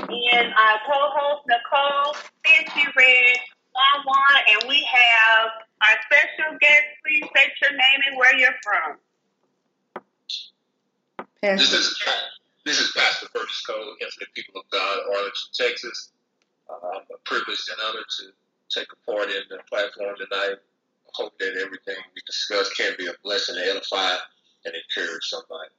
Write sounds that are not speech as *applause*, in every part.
and our co-host, Nicole, Fancy Red, Juan Juan, and we have our special guest. Please state your name and where you're from. This is this is Pastor Curtis Cole, Infinite People of God, Arlington, Texas. Uh, I'm privileged and honored to take a part in the platform tonight. I hope that everything we discuss can be a blessing to edify and encourage somebody.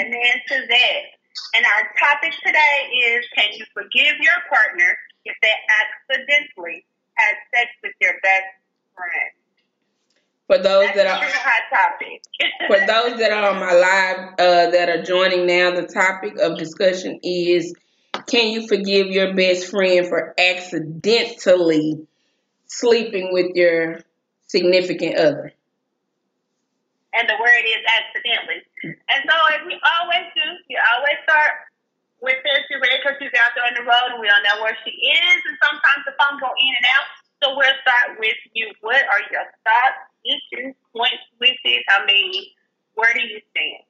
Amen to that. And our topic today is Can you forgive your partner if they accidentally had sex with your best friend? For those That's that are hot topic. *laughs* for those that are on my live uh, that are joining now, the topic of discussion is can you forgive your best friend for accidentally sleeping with your significant other? And the word is accidentally. And so, as we always do, we always start with Fancy Red because she's out there on the road and we don't know where she is, and sometimes the phone go in and out. So we'll start with you. What are your thoughts, issues, points, wishes? I mean, where do you stand?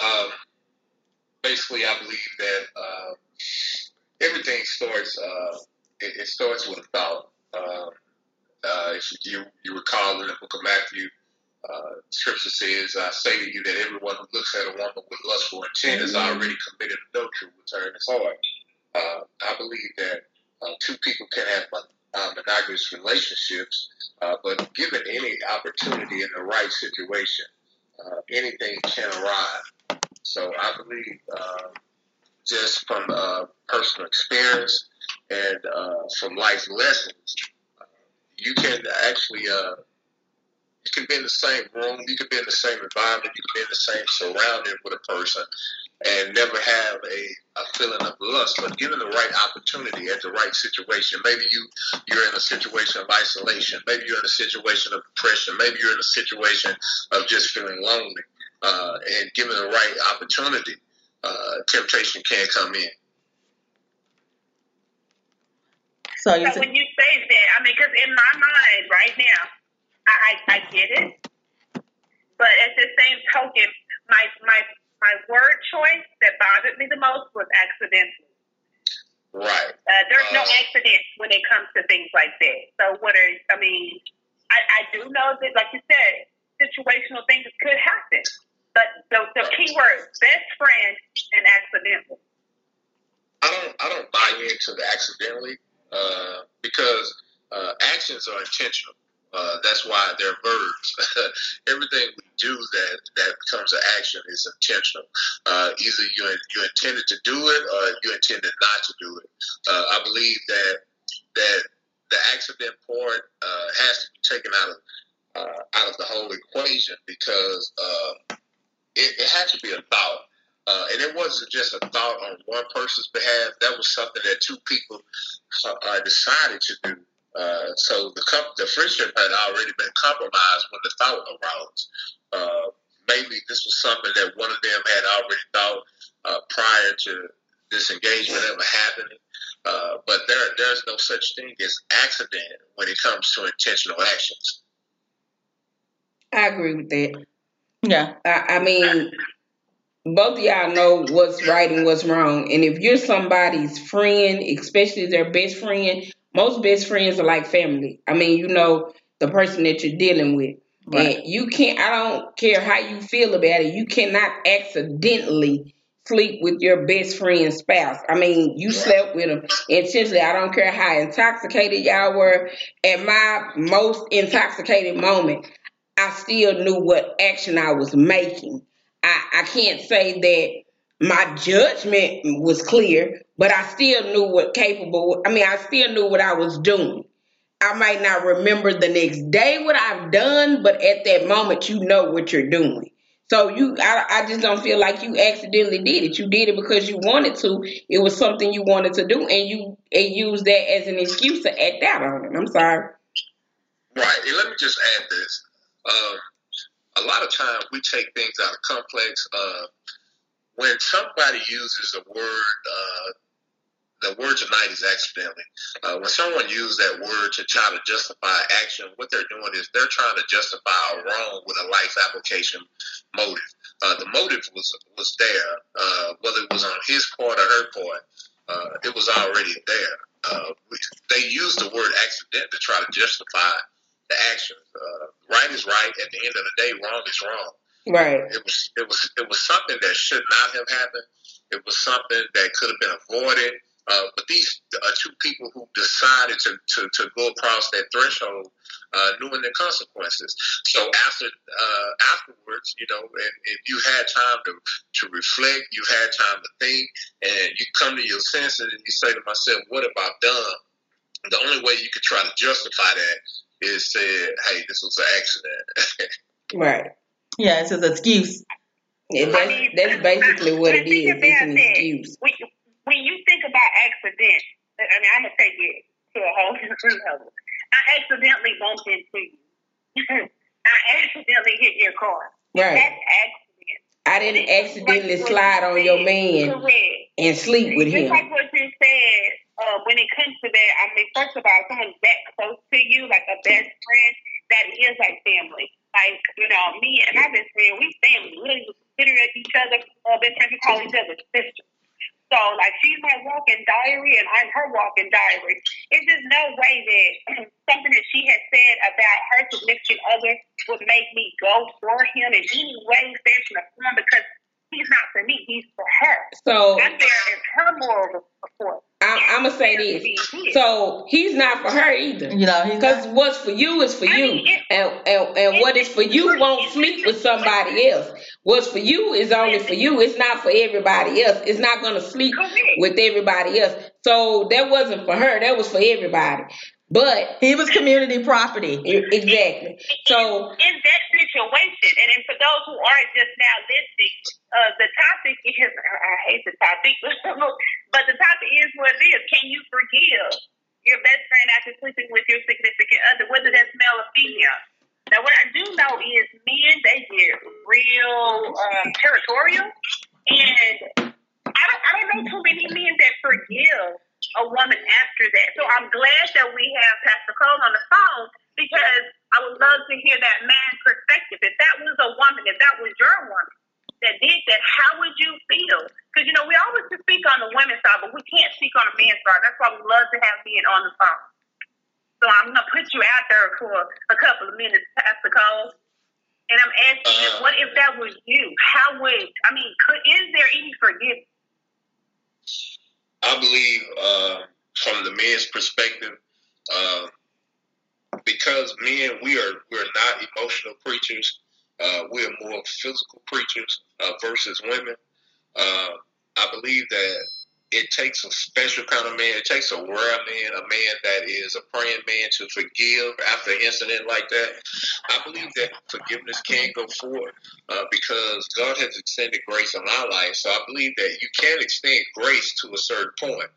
Um, basically, I believe that uh, everything starts. Uh, it, it starts with a thought. Um, uh, if you you recall in the book of Matthew, uh, Scripture says, "I say to you that everyone who looks at a woman with lustful intent has already committed adultery with her in his heart." Uh, I believe that uh, two people can have uh, monogamous relationships, uh, but given any opportunity in the right situation, uh, anything can arrive. So I believe, uh, just from uh, personal experience and uh, from life lessons, uh, you can actually uh, you can be in the same room, you can be in the same environment, you can be in the same surrounding with a person, and never have a, a feeling of lust. But given the right opportunity at the right situation, maybe you you're in a situation of isolation, maybe you're in a situation of depression, maybe you're in a situation of just feeling lonely, uh, and given the right opportunity, uh, temptation can come in. So So when you say that, I mean, because in my mind right now, I, I, I get it. But at the same token, my my my word choice that bothered me the most was accidental. Right. Uh, there's no Uh, accident when it comes to things like that. So what are I mean? I, I do know that, like you said, situational things could happen. But the, the key word, best friend and accidental. I don't I don't buy into the accidentally uh, because uh, actions are intentional. Uh, that's why they're verbs. *laughs* Everything we do that that becomes an action is intentional. Uh, either you you intended to do it or you intended not to do it. Uh, I believe that that the accident part uh, has to be taken out of uh, out of the whole equation because it, it had to be a thought. Uh, and it wasn't just a thought on one person's behalf. That was something that two people uh, uh, decided to do. Uh, so the com- the friendship had already been compromised when the thought arose. Uh, maybe this was something that one of them had already thought uh, prior to this engagement ever happening. Uh, but there there's no such thing as accident when it comes to intentional actions. I agree with that. Yeah. I, I mean, both of y'all know what's right and what's wrong. And if you're somebody's friend, especially their best friend, most best friends are like family. I mean, you know the person that you're dealing with. Right. And you can't, I don't care how you feel about it, you cannot accidentally sleep with your best friend's spouse. I mean, you slept with them intentionally. I don't care how intoxicated y'all were. At my most intoxicated moment, I still knew what action I was making. I, I can't say that my judgment was clear, but I still knew what capable. I mean, I still knew what I was doing. I might not remember the next day what I've done, but at that moment, you know what you're doing. So you, I, I just don't feel like you accidentally did it. You did it because you wanted to. It was something you wanted to do, and you and used that as an excuse to act out on it. I'm sorry. Right. And let me just add this. Um, a lot of times we take things out of complex. Uh, when somebody uses a word, uh, the word tonight is accidentally. Uh, when someone uses that word to try to justify action, what they're doing is they're trying to justify a wrong with a life application motive. Uh, the motive was was there, uh, whether it was on his part or her part. Uh, it was already there. Uh, they used the word accident to try to justify the actions. Uh, right is right. At the end of the day, wrong is wrong. Right. It was it was it was something that should not have happened. It was something that could have been avoided. Uh, but these are two people who decided to, to, to go across that threshold, uh, knowing the consequences. So after uh, afterwards, you know, and if you had time to, to reflect, you had time to think, and you come to your senses and you say to myself, "What have I done?" The only way you could try to justify that is said, "Hey, this was an accident." *laughs* Right. Yeah, it's his excuse. And I that's, mean, that's basically what it but think is. It's an that. excuse. When, when you think about accident, I mean, I'm gonna take it to a whole *laughs* different level. I accidentally bumped into you. *laughs* I accidentally hit your car. Right. That's accident. I didn't accidentally Like what slide you on your said. man Correct. and sleep with Just him. like what you said, uh, when it comes to that, I mean, first of all, someone that close to you, like a best friend, that is like family. Like, you know, me and my best friend, we family. We consider each other uh, best friends. We call each other sisters. So, like, she's my walking diary, and I'm her walking diary. It's just no way that *clears throat* something that she has said about her significant other would make me go for him in any way, fashion, or form because he's not for me. He's for her. So I'm there as her moral support. I'm, I'm gonna say this. So he's not for her either. You know, Because what's for you is for I you, mean, it- and, and and what is for you won't sleep with somebody else. What's for you is only for you. It's not for everybody else. It's not gonna sleep with everybody else. So that wasn't for her. That was for everybody. But he was community property. exactly. So in that situation, and then for those who aren't just now listening, uh, the topic is I hate the topic, *laughs* but the topic is what it is. Can you forgive your best friend after sleeping with your significant other, whether that's male or female? Now, what I do know is men they get real um, territorial, and I don't I don't know too many men that forgive a woman after that. So I'm glad that we have Pastor Cole on the phone because I would love to hear that man's perspective. If that was a woman, if that was your woman that did that, how would you feel? Because you know we always speak on the women's side, but we can't speak on the men's side. That's why we love to have men on the phone. So I'm gonna put you out there for a couple of minutes, Pastor Cole. And I'm asking you, what if that was you? How would I mean? Could is there any forgiveness? I believe uh, from the men's perspective, uh, because men we are we're not emotional creatures. Uh, we are more physical creatures uh, versus women. Uh, I believe that it takes a special kind of man. It takes a rare man, a man that is a praying man to forgive after an incident like that. I believe that forgiveness can go forward uh, because God has extended grace on our life. So I believe that you can extend grace to a certain point.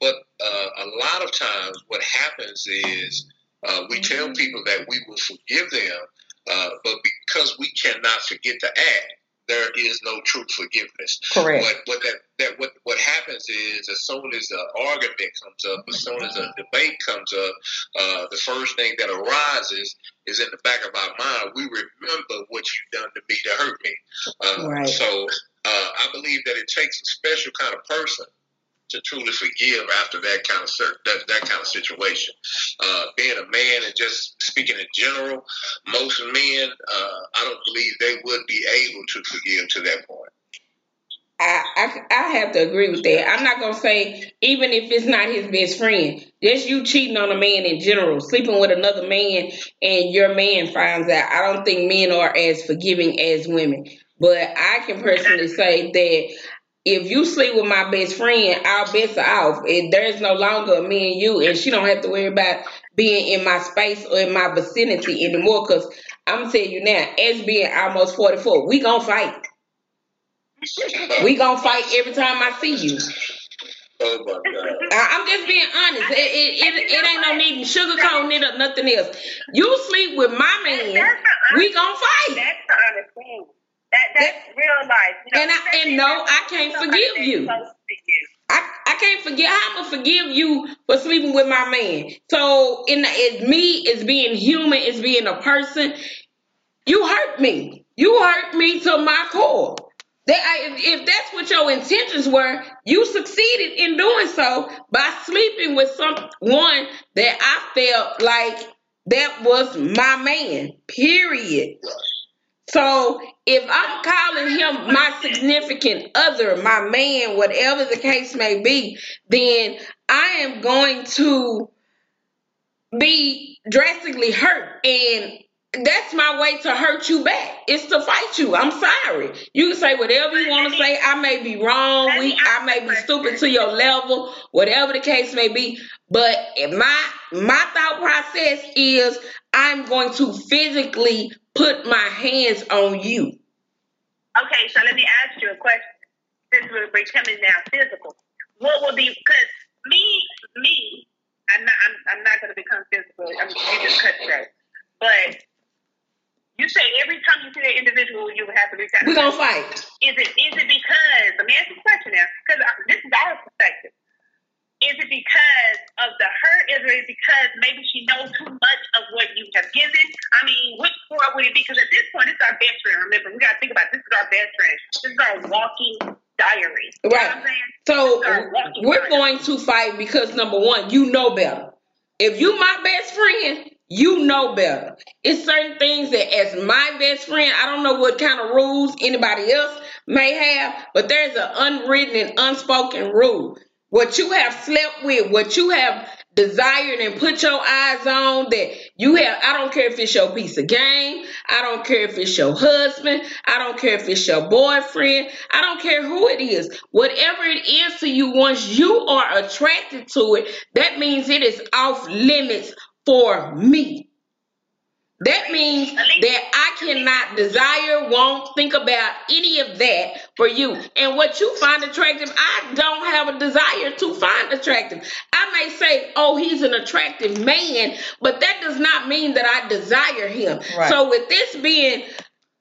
But uh, a lot of times, what happens is uh, we tell people that we will forgive them, uh, but because we cannot forget the act, there is no true forgiveness. Correct. But what that, that what what happens is, as soon as an argument comes up, as soon as a debate comes up, uh, the first thing that arises is in the back of our mind. We remember what you've done to me to hurt me. Uh, Right. So uh, I believe that it takes a special kind of person to truly forgive after that kind of that, that kind of situation. Uh, being a man and just speaking in general, most men, uh, I don't believe they would be able to forgive to that point. I, I I have to agree with that. I'm not gonna say even if it's not his best friend, just you cheating on a man in general, sleeping with another man, and your man finds out. I don't think men are as forgiving as women, but I can personally say that if you sleep with my best friend, our bets are off. It, there's no longer me and you, and she don't have to worry about being in my space or in my vicinity anymore. Cause I'm telling you now, as being almost 44, we gonna fight. We gonna fight every time I see you. Oh my God. I- I'm just being honest. It, it, it, it ain't no need to sugarcoat it or nothing else. You sleep with my man, we gonna fight. That's the honest thing. That that's real life. You know, And I- and no, I can't forgive you. you. I, I can't forget I'm gonna forgive you for sleeping with my man. So in the, it's me, it's being human, it's being a person. You hurt me. You hurt me to my core. That I, if, if that's what your intentions were, you succeeded in doing so by sleeping with someone that I felt like that was my man. Period. So if I'm calling him my significant other, my man, whatever the case may be, then I am going to be drastically hurt. And that's my way to hurt you back. It's to fight you. I'm sorry. You can say whatever you want to say. I may be wrong. We, I may be stupid to your level, whatever the case may be. But my my thought process is I'm going to physically put my hands on you. Okay, so let me ask you a question. Since we're becoming now physical, what would be because me, me, I'm not, I'm, I'm not going to become physical. I mean, you just cut straight. But you say every time you see that individual, you would have to reach out. We're gonna fight. Is it is it because let me ask you a question now? Because this is our perspective. Is it because of the hurt? Is it because maybe she knows too much of what you have given? I mean, which part would it be? Because at this point, it's our best friend. Remember, we got to think about this is our best friend. This is our walking diary. You Right. So This is our walking we're diary. going to fight because number one, you know better. If you my best friend, you know better. It's certain things that as my best friend, I don't know what kind of rules anybody else may have, but there's an unwritten and unspoken rule. What you have slept with, what you have desired and put your eyes on that you have, I don't care if it's your piece of game, I don't care if it's your husband, I don't care if it's your boyfriend, I don't care who it is. Whatever it is to you, once you are attracted to it, that means it is off limits for me. That means that I cannot desire, won't think about any of that for you. And what you find attractive, I don't have a desire to find attractive. I may say, oh, he's an attractive man, but that does not mean that I desire him. Right. So with this being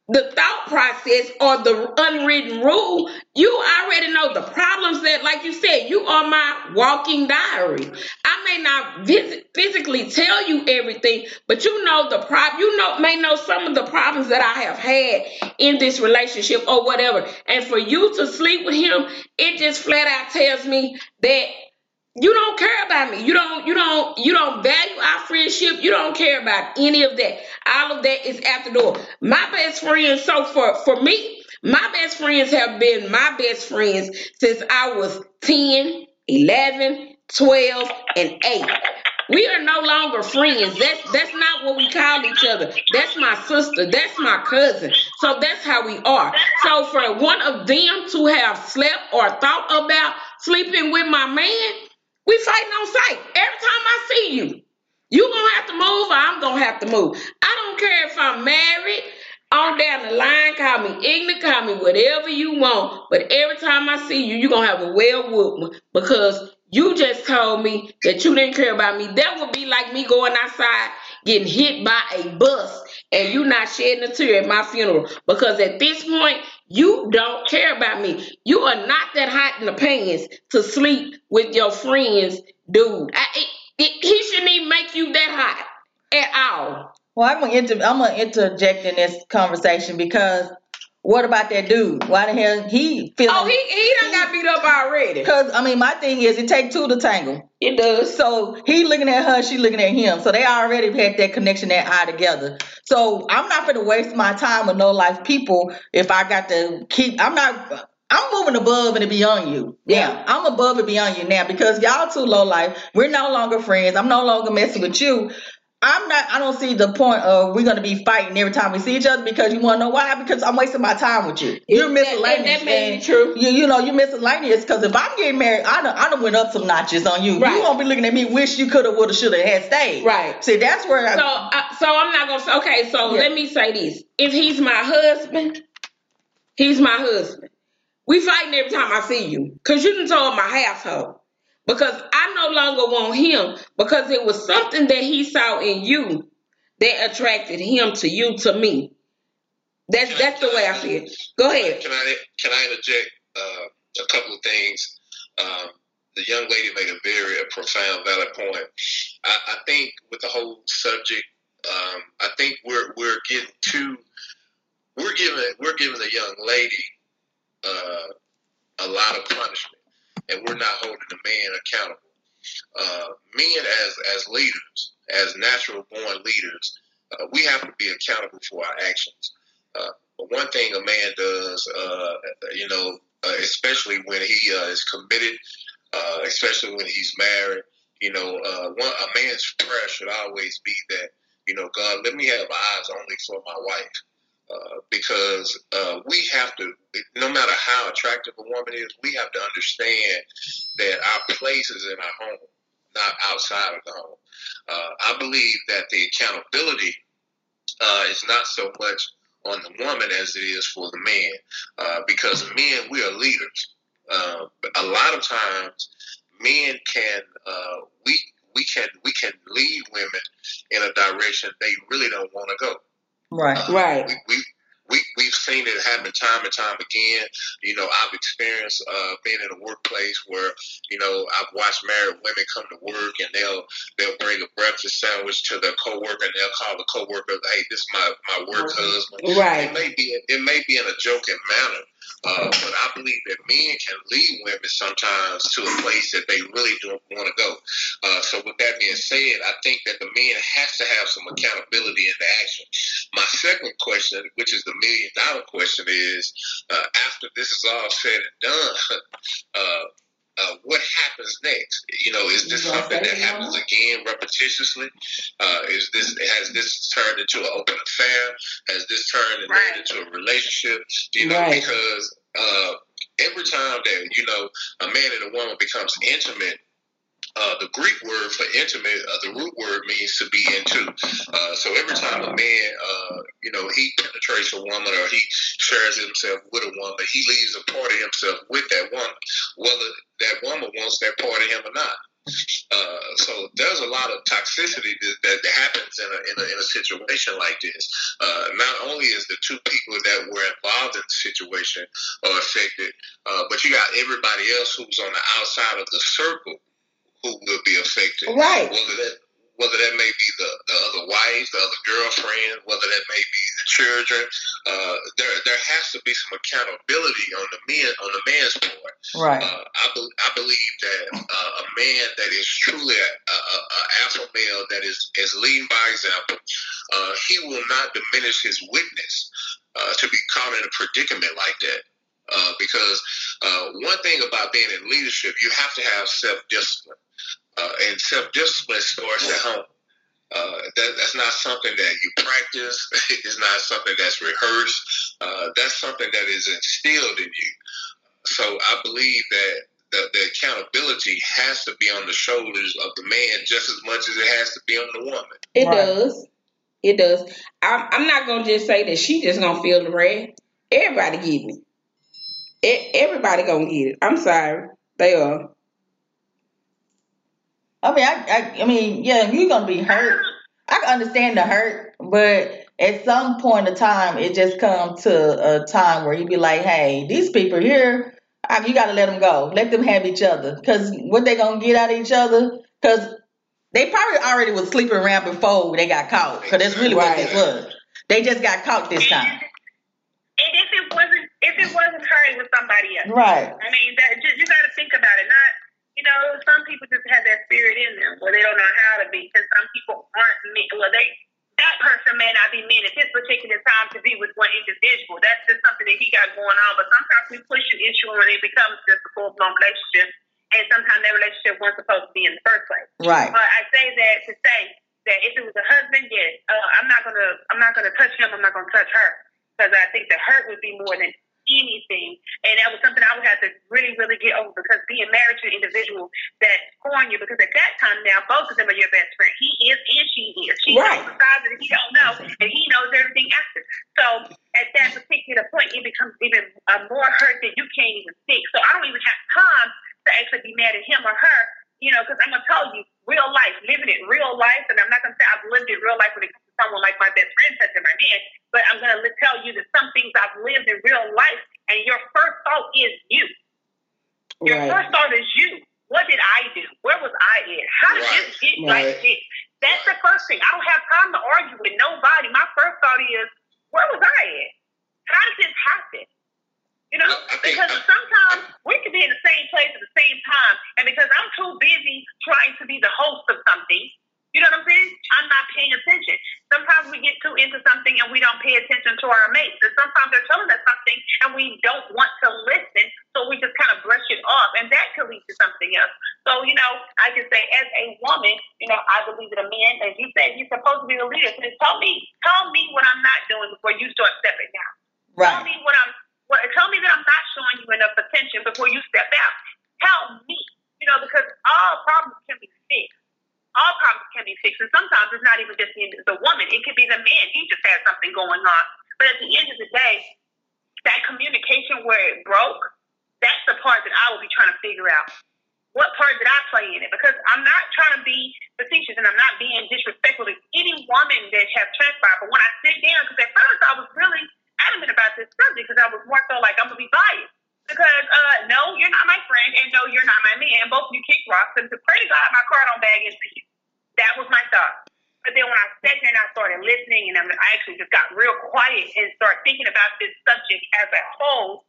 the thought process or the unwritten rule, you already know the problems that, like you said, you are my walking diary. I may not physically tell you everything, but you know the problem. You know may know some of the problems that I have had in this relationship or whatever. And for you to sleep with him, it just flat out tells me that you don't care about me. You don't you don't you don't value our friendship. You don't care about any of that. All of that is at the door. My best friends, so for for me, my best friends have been my best friends since I was 10, 11, 12, and 8. We are no longer friends. That's that's not what we call each other. That's my sister. That's my cousin. So that's how we are. So for one of them to have slept or thought about sleeping with my man, we fighting on sight. Every time I see you, you gonna have to move or I'm gonna have to move. I don't care if I'm married, on down the line, call me ignorant, call me whatever you want. But every time I see you, you're gonna have a well whooping because you just told me that you didn't care about me. That would be like me going outside getting hit by a bus and you not shedding a tear at my funeral because at this point you don't care about me. You are not that hot in the pants to sleep with your friends, dude. I, it, it, he shouldn't even make you that hot at all. Well, I'm gonna inter- I'm gonna interject in this conversation because what about that dude? Why the hell he feeling? Oh, he he done got beat up already. Because I mean, my thing is, it take two to tangle. It does. So he looking at her, she looking at him. So they already had that connection, that eye together. So I'm not gonna waste my time with no life people if I got to keep. I'm not. I'm moving above and beyond you. Yeah, I'm above and beyond you now because y'all too low life. We're no longer friends. I'm no longer messing with you. I'm not. I don't see the point of we're gonna be fighting every time we see each other because you want to know why? Because I'm wasting my time with you. You're And miscellaneous. that may be true. You you know you're miscellaneous because if I'm getting married, I done, I done went up some notches on you. Right. You won't be looking at me. Wish you could have, would have, should have, had stayed. Right. See, that's where I. So, uh, so I'm not gonna. Okay, so Yeah. let me say this: if he's my husband, he's my husband. We fighting every time I see you, cause you done told my household. Because I no longer want him because it was something that he saw in you that attracted him to you to me. That's that's the way I see it. Go ahead. Can I can I interject uh, a couple of things? Um, the young lady made a very a profound, valid point. I, I think with the whole subject, um, I think we're we're getting too we're giving we're giving the young lady uh, a lot of punishment, and we're not holding the man accountable. Uh, men as as leaders, as natural born leaders, uh, we have to be accountable for our actions. Uh, but one thing a man does, uh, you know, uh, especially when he uh, is committed, especially when he's married, you know, one, a man's prayer should always be that, you know, God, let me have eyes only for my wife. Uh, because uh, we have to, no matter how attractive a woman is, we have to understand that our place is in our home, not outside of the home. Uh, I believe that the accountability uh, is not so much on the woman as it is for the man, uh, because men we are leaders. But a lot of times, men can uh, we we can we can lead women in a direction they really don't want to go. Right. Uh, Right. We, we, we, we've seen it happen time and time again. You know, I've experienced uh, being in a workplace where, you know, I've watched married women come to work and they'll they'll bring a breakfast sandwich to their coworker and they'll call the coworker, "Hey, this is my my work husband." Right. It may be it may be in a joking manner, uh, but I believe that men can lead women sometimes to a place that they really don't want to go. Uh, so with that being said, I think that the man has to have some accountability in the action. My second question, which is the million dollar question, is uh, after this is all said and done, *laughs* uh, what happens next? You know, is this something that happens again repetitiously? Uh, is this has this turned into an open affair? Has this turned Right. into a relationship? You know, Right. because uh, every time that you know a man and a woman becomes intimate. Uh, the Greek word for intimate, uh, the root word means to be into. Uh, so every time a man, uh, you know, he penetrates a woman or he shares himself with a woman, he leaves a part of himself with that woman, whether that woman wants that part of him or not. Uh, so there's a lot of toxicity that, that happens in a, in a, in a situation like this. Uh, not only is the two people that were involved in the situation are affected, uh, but you got everybody else who's on the outside of the circle who will be affected. Right. Whether that whether that may be the, the other wife, the other girlfriend, whether that may be the children, uh, there there has to be some accountability on the men on the man's part. Right. Uh, I, be, I believe that uh, a man that is truly a, a, a alpha male that is is leading by example, uh, he will not diminish his witness uh, to be caught in a predicament like that. Uh, because uh, one thing about being in leadership, you have to have self discipline, uh, and self discipline starts at home. Uh, that, that's not something that you practice. *laughs* it's not something that's rehearsed. Uh, that's something that is instilled in you. So I believe that the, the accountability has to be on the shoulders of the man just as much as it has to be on the woman. It Right. does. It does. I'm, I'm not gonna just say that she just gonna feel the wrath. Everybody getting it. Everybody gonna get it. I'm sorry. They are. I mean, I, I, I mean, yeah, you're gonna be hurt. I can understand the hurt, but at some point in time, it just comes to a time where you be like, "Hey, these people here, I, you got to let them go. Let them have each other, because what they gonna get out of each other? Because they probably already was sleeping around before they got caught. Because that's really what this was. They just got caught this time, And if it wasn't, if it wasn't her, it was somebody else. right? I mean, that just, you got to think about it. Not, you know, some people just have that spirit in them where they don't know how to be. Because some people aren't meant. Well, they that person may not be meant at this particular time to be with one individual. That's just something that he got going on. But sometimes we push an issue and it becomes just a full blown relationship. And sometimes that relationship wasn't supposed to be in the first place. Right. But I say that to say that if it was a husband, yes, uh, I'm not gonna, I'm not gonna touch him. I'm not gonna touch her because I think the hurt would be more than anything, and that was something I would have to really, really get over because being married to an individual that's scorn you because at that time now both of them are your best friend. He is and she is. She Right. knows the side that he don't know, and he knows everything after. So at that particular point, it becomes even uh, more hurt that you can't even think. So I don't even have time to actually be mad at him or her, you know, because I'm gonna tell you, real life, living it real life, and I'm not gonna say I've lived it real life when it comes to someone like my best friend touching my man, but I'm gonna tell you that some things I've lived in real life, and your first thought is you. Your Right. first thought is you. What did I do? Where was I at? How did Right. this get Right. like this? That's the first thing. I don't have time to argue with nobody. My first thought is, where was I at? How did this happen? You know, Well, I think- because sometimes we can be in the same place at the same time, and because I'm too busy trying to be the host of something, you know what I'm saying? I'm not paying attention. Sometimes we get too into something and we don't pay attention to our mates, and sometimes they're telling us something and we don't want to listen, so we just kind of brush it off, and that could lead to something else. So, you know, I can say as a woman, you know, I believe that a man, as you said, he's supposed to be the leader. So just tell me, tell me what I'm not doing before you start stepping down. Tell me what I'm. What, tell me that I'm not showing you enough attention before you step out. Tell me, you know, because all problems can be fixed. All fixed, and sometimes it's not even just the, the woman. It could be the man. He just has something going on. But at the end of the day, that communication where it broke, that's the part that I will be trying to figure out. What part did I play in it? Because I'm not trying to be facetious and I'm not being disrespectful to any woman that has transpired. But when I sit down, because at first I was really adamant about this subject because I was more so like I'm gonna be biased. Because uh, no, you're not my friend, and no, you're not my man. Both of you kick rocks, and to pray to God, my car don't bag into you. That was my thought. But then when I sat there and I started listening, and I actually just got real quiet and started thinking about this subject as a whole,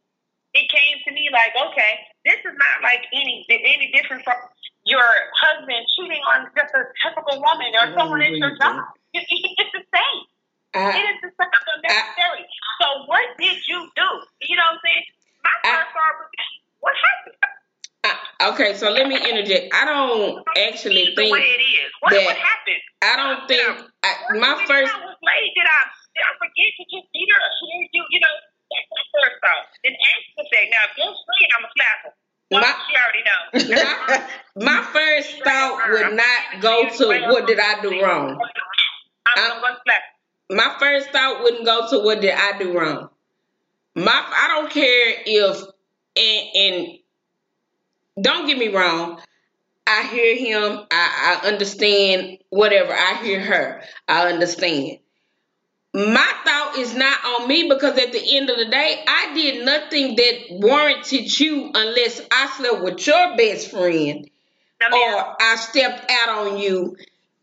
it came to me like, okay, this is not like any any different from your husband cheating on just a typical woman or someone at your job. It, it, it's the same. It I, is the same unnecessary. So what did you do? You know what I'm saying? My I- first thought would be, what happened? I, okay, so let me interject. I don't actually the think way it is. What, that- what happened? I don't think I, my first I was late. Did I did I forget to just beat her hear you? You know, that's my first thought. Then answer that. Now if you're straight, I'm a slap her. Well, My- she already knows. *laughs* my, uh-uh. my first thought would not go to what did I do wrong. I'm, I'm gonna slap. My first thought wouldn't go to what did I do wrong. My I don't care if and and don't get me wrong. I hear him. I, I understand whatever. I hear her. I understand. My thought is not on me because at the end of the day, I did nothing that warranted you unless I slept with your best friend or I stepped out on you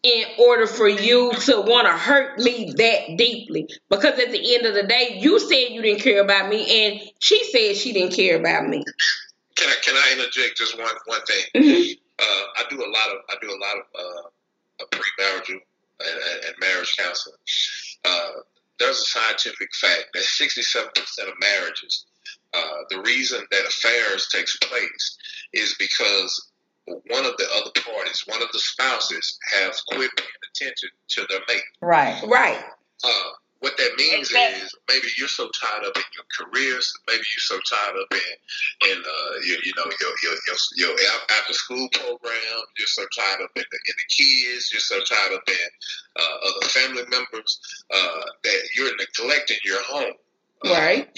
in order for you to want to hurt me that deeply. Because at the end of the day, you said you didn't care about me, and she said she didn't care about me. Can I can I interject just one one thing? Mhm. Uh, I do a lot of I do a lot of uh, premarital and, and, and marriage counseling. Uh, there's a scientific fact that 67% of marriages, uh, the reason that affairs takes place is because one of the other parties, one of the spouses, has quit paying attention to their mate. Right. Right. Uh, what that means Exactly. is maybe you're so tied up in your careers, maybe you're so tied up in in uh, you, you know your your your, your after school program. You're so tied up in the, in the kids. You're so tied up in uh, other family members uh, that you're neglecting your home. Uh, Right.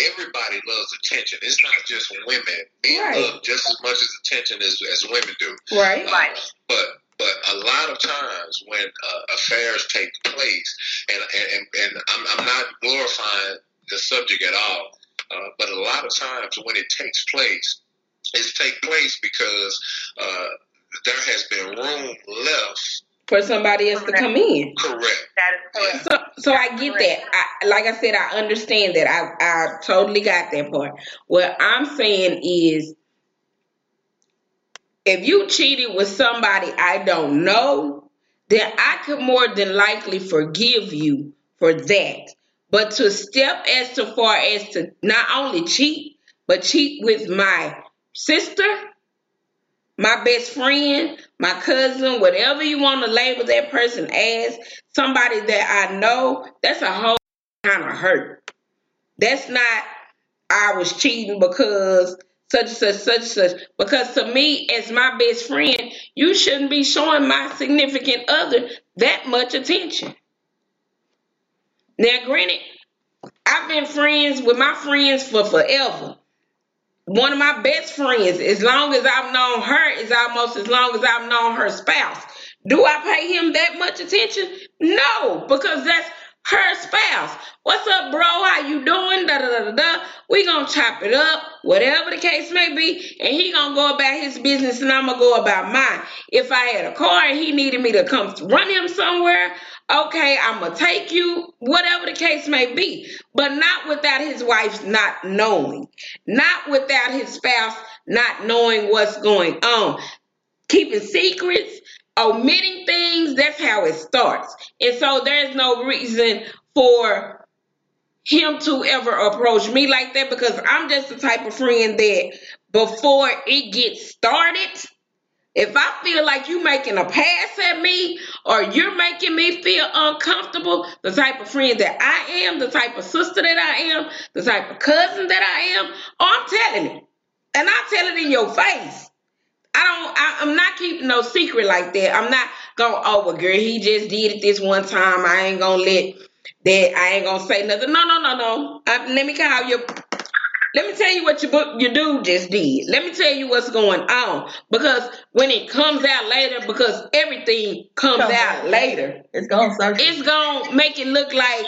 Everybody loves attention. It's not just women. Men Right. love just as much as attention as, as women do. Right. Right. But but a lot of times when uh, affairs take place, and and, and, and I'm, I'm not glorifying the subject at all, uh, but a lot of times when it takes place, it's take place because uh, there has been room left. For somebody else to come in. Correct. that is correct. So, so I get that. I, like I said, I understand that. I, I totally got that part. What I'm saying is, if you cheated with somebody I don't know, then I could more than likely forgive you for that. But to step as to far as to not only cheat, but cheat with my sister, my best friend, my cousin, whatever you want to label that person as, somebody that I know, that's a whole kind of hurt. That's not I was cheating because such such, such such. Because to me, as my best friend, you shouldn't be showing my significant other that much attention. Now, granted, I've been friends with my friends for forever. One of my best friends, as long as I've known her, is almost as long as I've known her spouse. Do I pay him that much attention? No, because that's her spouse. What's up, bro? How you doing? Da da da da. We gonna chop it up, whatever the case may be, and he gonna go about his business, and I'm gonna go about mine. If I had a car and he needed me to come run him somewhere, okay, I'm gonna take you, whatever the case may be, but not without his wife not knowing, not without his spouse not knowing what's going on keeping secrets, omitting things, that's how it starts. And so there's no reason for him to ever approach me like that because I'm just the type of friend that before it gets started, if I feel like you making a pass at me or you're making me feel uncomfortable, the type of friend that I am, the type of sister that I am, the type of cousin that I am, oh, I'm telling it. And I tell it in your face. I don't. I, I'm not keeping no secret like that. I'm not going. Oh well, girl, he just did it this one time. I ain't gonna let that. I ain't gonna say nothing. No, no, no, no. I, let me call you. Let me tell you what your book, your dude just did. Let me tell you what's going on because when it comes out later, because everything comes Comes out out later, It's gonna it's gonna make it look like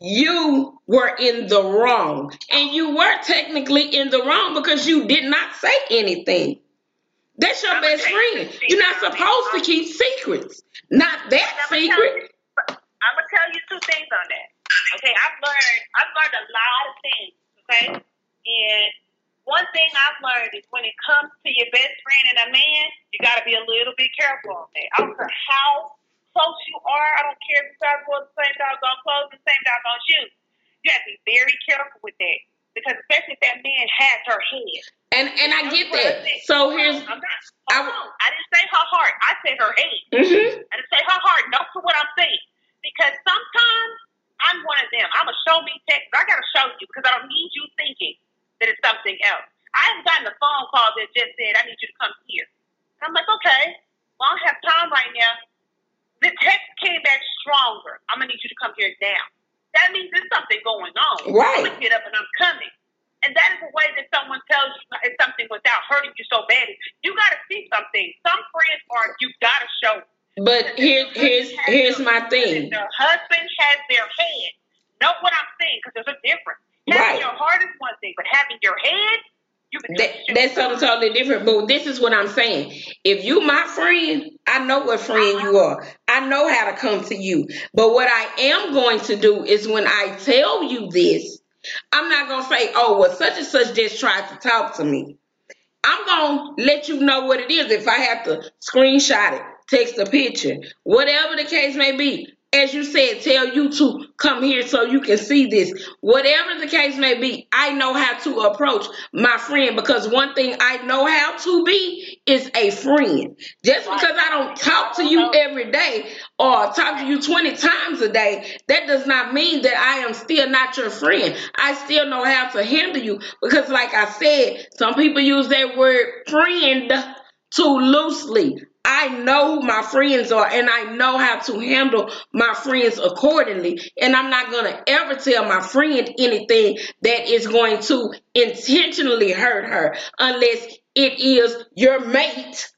you were in the wrong, and you were technically in the wrong because you did not say anything. That's your best tell you friend. You're not supposed to keep secrets. Not that I'm gonna secret. you, I'm gonna tell you two things on that. Okay, I've learned I've learned a lot of things. Okay, and one thing I've learned is when it comes to your best friend and a man, you got to be a little bit careful on that. I don't care how close you are. I don't care if you guys wear the same doggone clothes, the same doggone shoes. You have to be very careful with that because especially if that man has her head. And and I get that. So here's I'm not. I I didn't say her heart. I said her head. mhm. I didn't say her heart. Note to what I'm saying. Because sometimes I'm one of them. I'm a show me text. I gotta show you because I don't need you thinking that it's something else. I have gotten a phone call that just said, I need you to come here. I'm like, okay, well, I don't have time right now. The text came back stronger. I'm gonna need you to come here now. That means there's something going on. Right. I'm gonna get up and I'm coming. And that is a way that someone tells you something without hurting you so bad. You got to see something. Some friends are you got to show. But here, here's here's my thing. The husband has their head. Know what I'm saying? Because there's a difference. Having Right. your heart is one thing, but having your head, you can That, that's something totally different. But this is what I'm saying. If you my friend, I know what friend you are. I know how to come to you. But what I am going to do is when I tell you this, I'm not gonna say, oh, well, such and such just tried to talk to me. I'm gonna let you know what it is. If I have to screenshot it, text a picture, whatever the case may be. As you said, tell you to come here so you can see this. Whatever the case may be, I know how to approach my friend because one thing I know how to be is a friend. Just because I don't talk to you every day or talk to you 20 times a day, that does not mean that I am still not your friend. I still know how to handle you because, like I said, some people use that word friend too loosely. I know who my friends are and I know how to handle my friends accordingly. And I'm not going to ever tell my friend anything that is going to intentionally hurt her unless it is your mate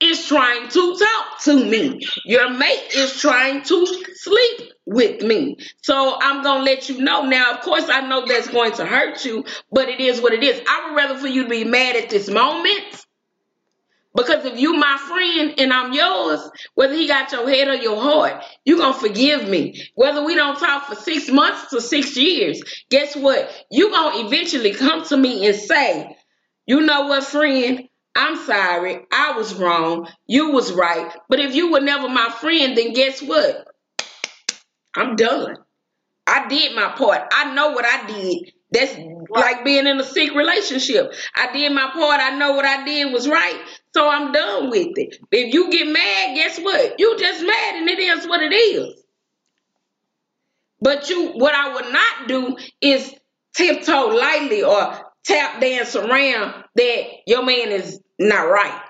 is trying to talk to me. Your mate is trying to sleep with me. So I'm going to let you know. Now, of course, I know that's going to hurt you, but it is what it is. I would rather for you to be mad at this moment because if you my friend and I'm yours, whether he got your head or your heart, you gonna forgive me. Whether we don't talk for six months to six years, guess what? You gonna eventually come to me and say, you know what, friend? I'm sorry. I was wrong. You was right. But if you were never my friend, then guess what? I'm done. I did my part. I know what I did. That's like being in a sick relationship. I did my part. I know what I did was right. So I'm done with it. If you get mad, guess what? You just mad and it is what it is. But you what I would not do is tiptoe lightly or tap dance around that your man is not right.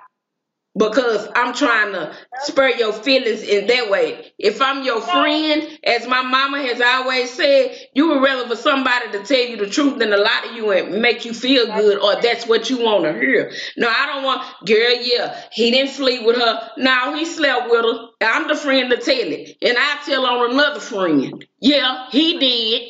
Because I'm trying to spur your feelings in that way. If I'm your friend, as my mama has always said, you would rather for somebody to tell you the truth than a lot of you and make you feel good, or that's what you want to hear. No, I don't want, girl, yeah, he didn't sleep with her. No, he slept with her. I'm the friend to tell it. And I tell on another friend. Yeah, he did.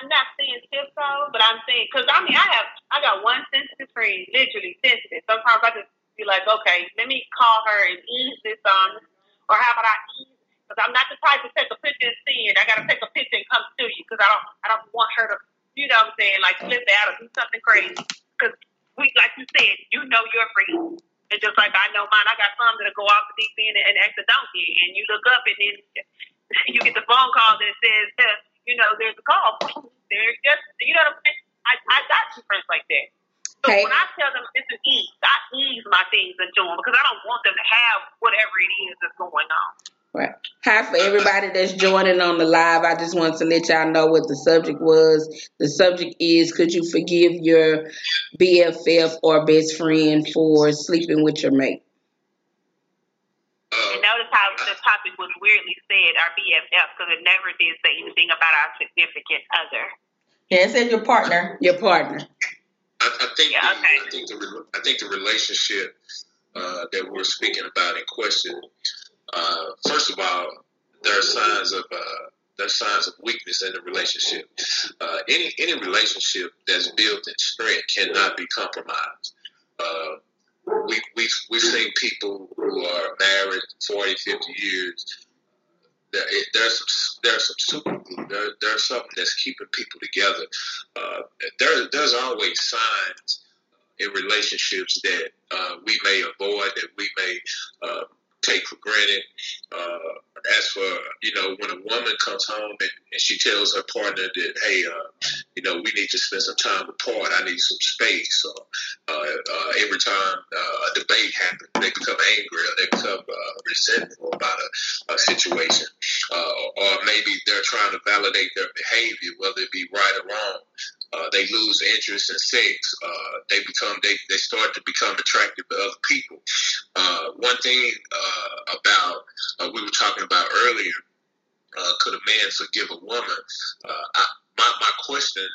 I'm not saying tiptoe, but I'm saying because I mean I have I got one sensitive friend, literally sensitive. Sometimes I just be like, okay, let me call her and ease this on, or how about I ease? Because I'm not the type to take a picture and it. I got to take a picture and come to you because I don't I don't want her to, you know what I'm saying, like slip out or do something crazy. Because we, like you said, you know your friend. And just like I know mine, I got some that'll go off the deep end and, and act a donkey, and you look up and then *laughs* you get the phone call that says, uh, you know, there's a call. *laughs* There's just, you know what I'm saying? I, I got some friends like that. So Okay. when I tell them it's an ease, I ease my things into them because I don't want them to have whatever it is that's going on. Right. Hi for everybody that's joining on the live. I just wanted to let y'all know what the subject was. The subject is could you forgive your BFF or best friend for sleeping with your mate? And notice how the topic was weirdly said, our BFF, because it never did say anything about our significant other. Yeah, it said your partner. Your partner. I, I think Yeah, the, okay. I think the re- I think the relationship uh, that we're speaking about in question. Uh, first of all, there are signs of uh, there are signs of weakness in the relationship. Uh, any any relationship that's built in strength cannot be compromised. Uh, we we've we've seen people who are married 40, 50 years. There, there's there's some super glue. There, there's something that's keeping people together. Uh, there there's always signs in relationships that uh, we may avoid, that we may uh, take for granted. Uh, as for you know, when a woman comes home and, and she tells her partner that, hey, uh, you know, we need to spend some time apart. I need some space. Or uh, uh, every time uh, a debate happens, they become angry or they become uh, resentful about a, a situation, uh, or maybe they're trying to validate their behavior, whether it be right or wrong. Uh, they lose interest in sex. Uh, they become they, they start to become attracted to other people. Uh, one thing uh, about uh, we were talking about earlier, could a man forgive a woman? I, my my question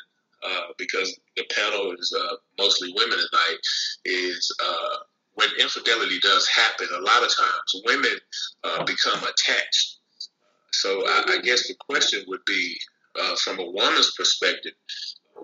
because the panel is mostly women tonight, is when infidelity does happen, a lot of times women become attached. So I, I guess the question would be, from a woman's perspective,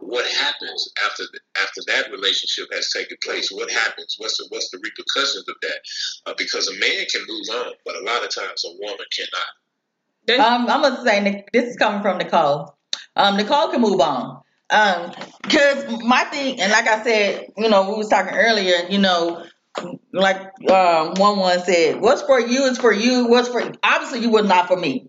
what happens after the, after that relationship has taken place? What happens? What's the what's the repercussions of that? Uh, because a man can move on, but a lot of times a woman cannot. Um, I'm gonna say this is coming from Nicole. Um, Nicole can move on. Um, cause my thing, and like I said, you know, we was talking earlier, you know, like um, one one said, "What's for you is for you. What's for obviously you was not for me."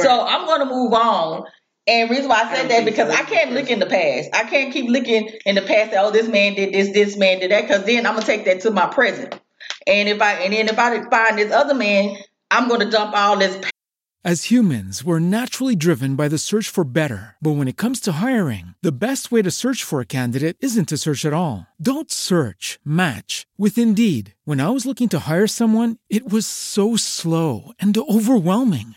So I'm gonna move on. And reason why I said that because I can't look in the past. I can't keep looking in the past. That, oh, this man did this, this man did that. Because then I'm gonna take that to my present. And if I and then if I find this other man, I'm gonna dump all this As humans, we're naturally driven by the search for better. But when it comes to hiring, the best way to search for a candidate isn't to search at all. Don't search, match with Indeed. When I was looking to hire someone, it was so slow and overwhelming.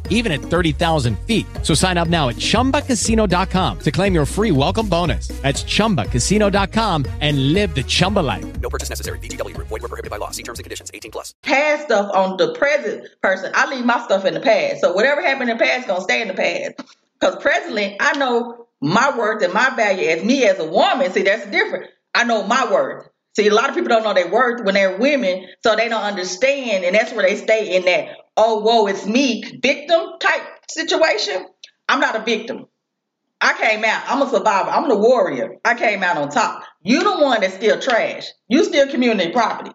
even at 30,000 feet. So sign up now at chumbacasino.com to claim your free welcome bonus. That's chumbacasino.com and live the Chumba life. No purchase necessary. VGW Group. Void were prohibited by law. See terms and conditions. 18 plus. past stuff on the present person. I leave my stuff in the past. So whatever happened in the past gonna stay in the past. Because presently I know my worth and my value as me as a woman. See, that's different. I know my worth. See, a lot of people don't know their worth when they're women, so they don't understand, and that's where they stay in that, oh, whoa, it's me, victim type situation. I'm not a victim. I came out. I'm a survivor. I'm the warrior. I came out on top. You the one that's still trash. You still community property.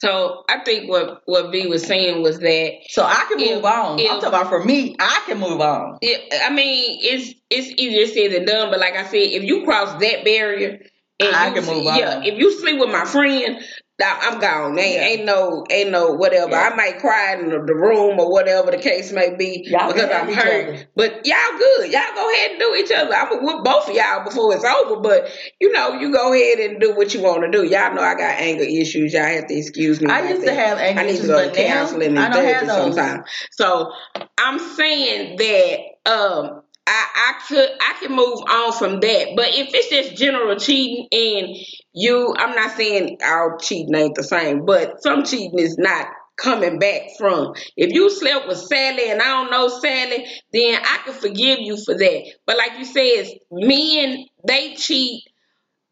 So I think what what B was saying was that So I can If- move on. I'm talking about for me, I can move on. it, I mean it's it's easier said than done. But like I said, if you cross that barrier, and I you, can move yeah, on. if you sleep with my friend. Nah, I'm gone. Ain't, Yeah. ain't no, ain't no whatever. Yeah. I might cry in the, the room or whatever the case may be Y'all because I'm hurt. But y'all good. Y'all go ahead and do each other. I'm gonna whoop both of y'all before it's over. But you know, you go ahead and do what you want to do. Y'all know I got anger issues. Y'all have to excuse me. I used to have anger I need issues, to go to counseling and I don't have therapy those. sometime. So I'm saying that um I, I could I can move on from that. But if it's just general cheating and you I'm not saying all cheating ain't the same, but some cheating is not coming back from. If you slept with Sally and I don't know Sally, then I can forgive you for that. But like you said, men they cheat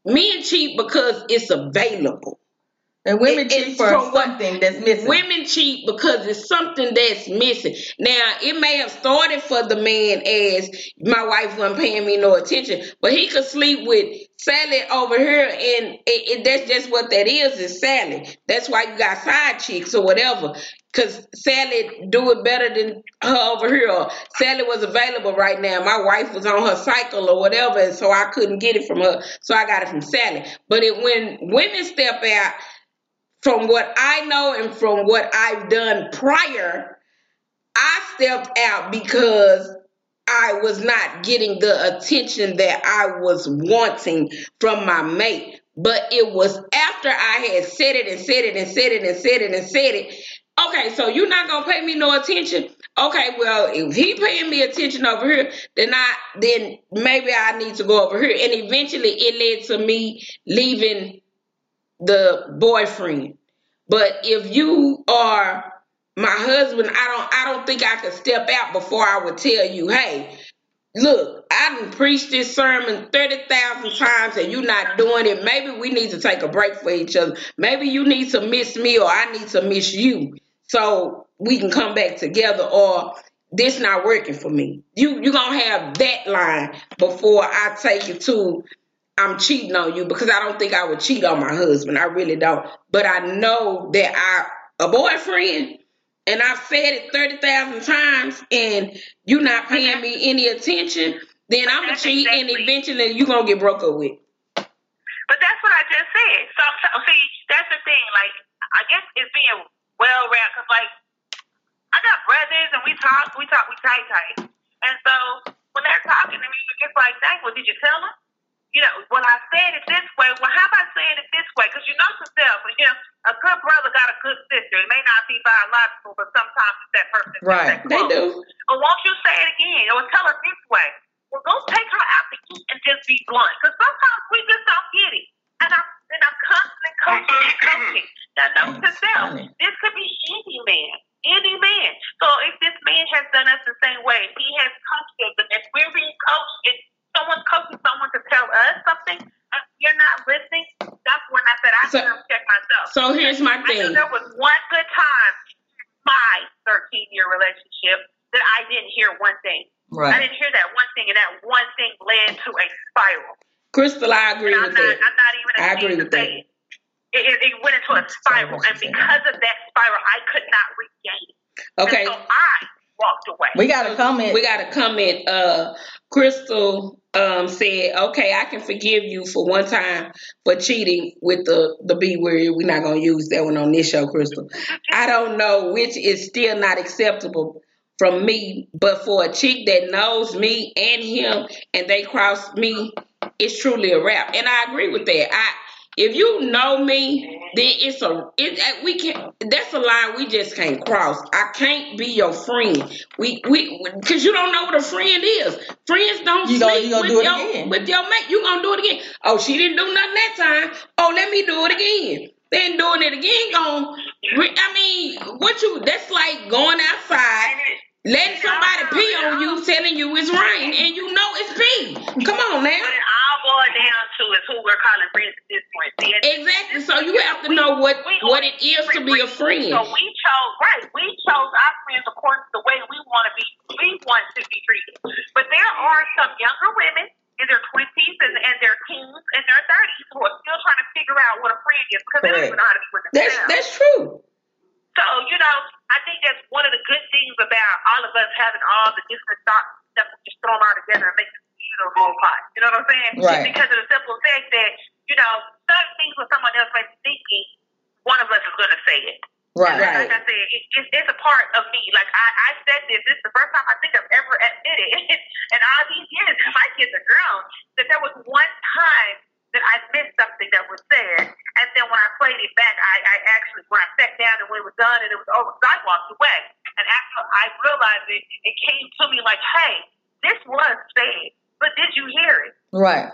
men cheat because it's available. And women It- cheat for something that's missing. Women cheat because it's something that's missing. Now, it may have started for the man as my wife wasn't paying me no attention, but he could sleep with Sally over here, and it, it, that's just what that is. Is Sally? That's why you got side chicks or whatever. Cause Sally do it better than her over here. Or Sally was available right now. My wife was on her cycle or whatever, and so I couldn't get it from her. So I got it from Sally. But it when women step out, from what I know and from what I've done prior, I stepped out because I was not getting the attention that I was wanting from my mate. But it was after I had said it and said it and said it and said it and said it. Okay, so you're not gonna pay me no attention. Okay, well, if he paying me attention over here, then I then maybe I need to go over here. And eventually it led to me leaving the boyfriend. But if you are my husband, I don't I don't think I could step out before I would tell you, hey, look, I done preached this sermon 30,000 times and you're not doing it. Maybe we need to take a break for each other. Maybe you need to miss me or I need to miss you so we can come back together or this not working for me. You you gonna have that line before I take it to I'm cheating on you because I don't think I would cheat on my husband. I really don't. But I know that I a boyfriend and I've said it 30,000 times and you're not paying me any attention, then I'm gonna That's cheat and exactly- eventually you're gonna get broke up with. But that's what I just said. So, so see, that's the thing. Like, I guess it's being well rounded because, like, I got brothers and we talk, we talk, we tight tight. And so when they're talking to me, it's like, dang, well, did you tell them? You know, well, I said it this way. Well, how about saying it this way? Because you know yourself, you know, a good brother got a good sister. It may not be biological, but sometimes it's that person. Right. that They do. But won't you say it again? Or tell us this way. Well, go take her out to eat and just be blunt. Because sometimes we just don't get it. And I'm, and I'm constantly coaching and mm-hmm. coaching. Now, note to self, this could be any man. Any man. So if this man has done us the same way, he has coached us. And if we're being coached, if someone's coaching someone to tell us something, and you're not listening, that's when I said I So- need to check myself. So here's my I knew there was one good time in my 13 year relationship that I didn't hear one thing. Right. I didn't hear that one thing, and that one thing led to a spiral. Crystal, I agree And I'm with not, that. I'm not even I agree with that. it. It, it. it went into a spiral, and because of that spiral, I could not regain. Okay. And so I walked away. We got a comment. We got a comment. Uh, Crystal said, "Okay, I can forgive you for one time for cheating with the the B word. We're not gonna use that one on this show, Crystal. I don't know which is still not acceptable from me, but for a chick that knows me and him and they cross me, it's truly a wrap. And I agree with that. I." If you know me, then it's a it uh, we can that's a line we just can't cross. I can't be your friend. We we because you don't know what a friend is. Friends don't You sleep you with do it your again. with your mate. You gonna do it again? Oh, she didn't do nothing that time. Oh, let me do it again. Then doing it again, gon' I mean, what you? That's like going outside, letting somebody pee on you, telling you it's rain, and you know it's pee. Come on now. All down to is who we're calling friends at this point. See, at- Exactly. So you have to know what we what it is to be a friend. So we chose right. We chose our friends according to the way we want to be. We want to be treated. But there are some younger women in their twenties and, and their teens and their thirties who are still trying to figure out what a friend is because they don't even know how to be with That's themselves. that's true. So, you know, I think that's one of the good things about all of us having all the different thoughts that we just throw them all together and make a whole pot. You know what I'm saying? Right. Because of the simple fact that, you know, certain things when someone else may be thinking, one of us is going to say it. Right. Right. Like I said, it, it's, it's a part of me. Like I, I said this. This is the first time I think I've ever admitted in *laughs* all these years, and my kids are grown, that there was one time that I missed something that was said, and then when I played it back, I, I actually when I sat down and when it was done and it was over, I walked away. And after I realized it, it came to me like, hey, this was said, but did you hear it? Right.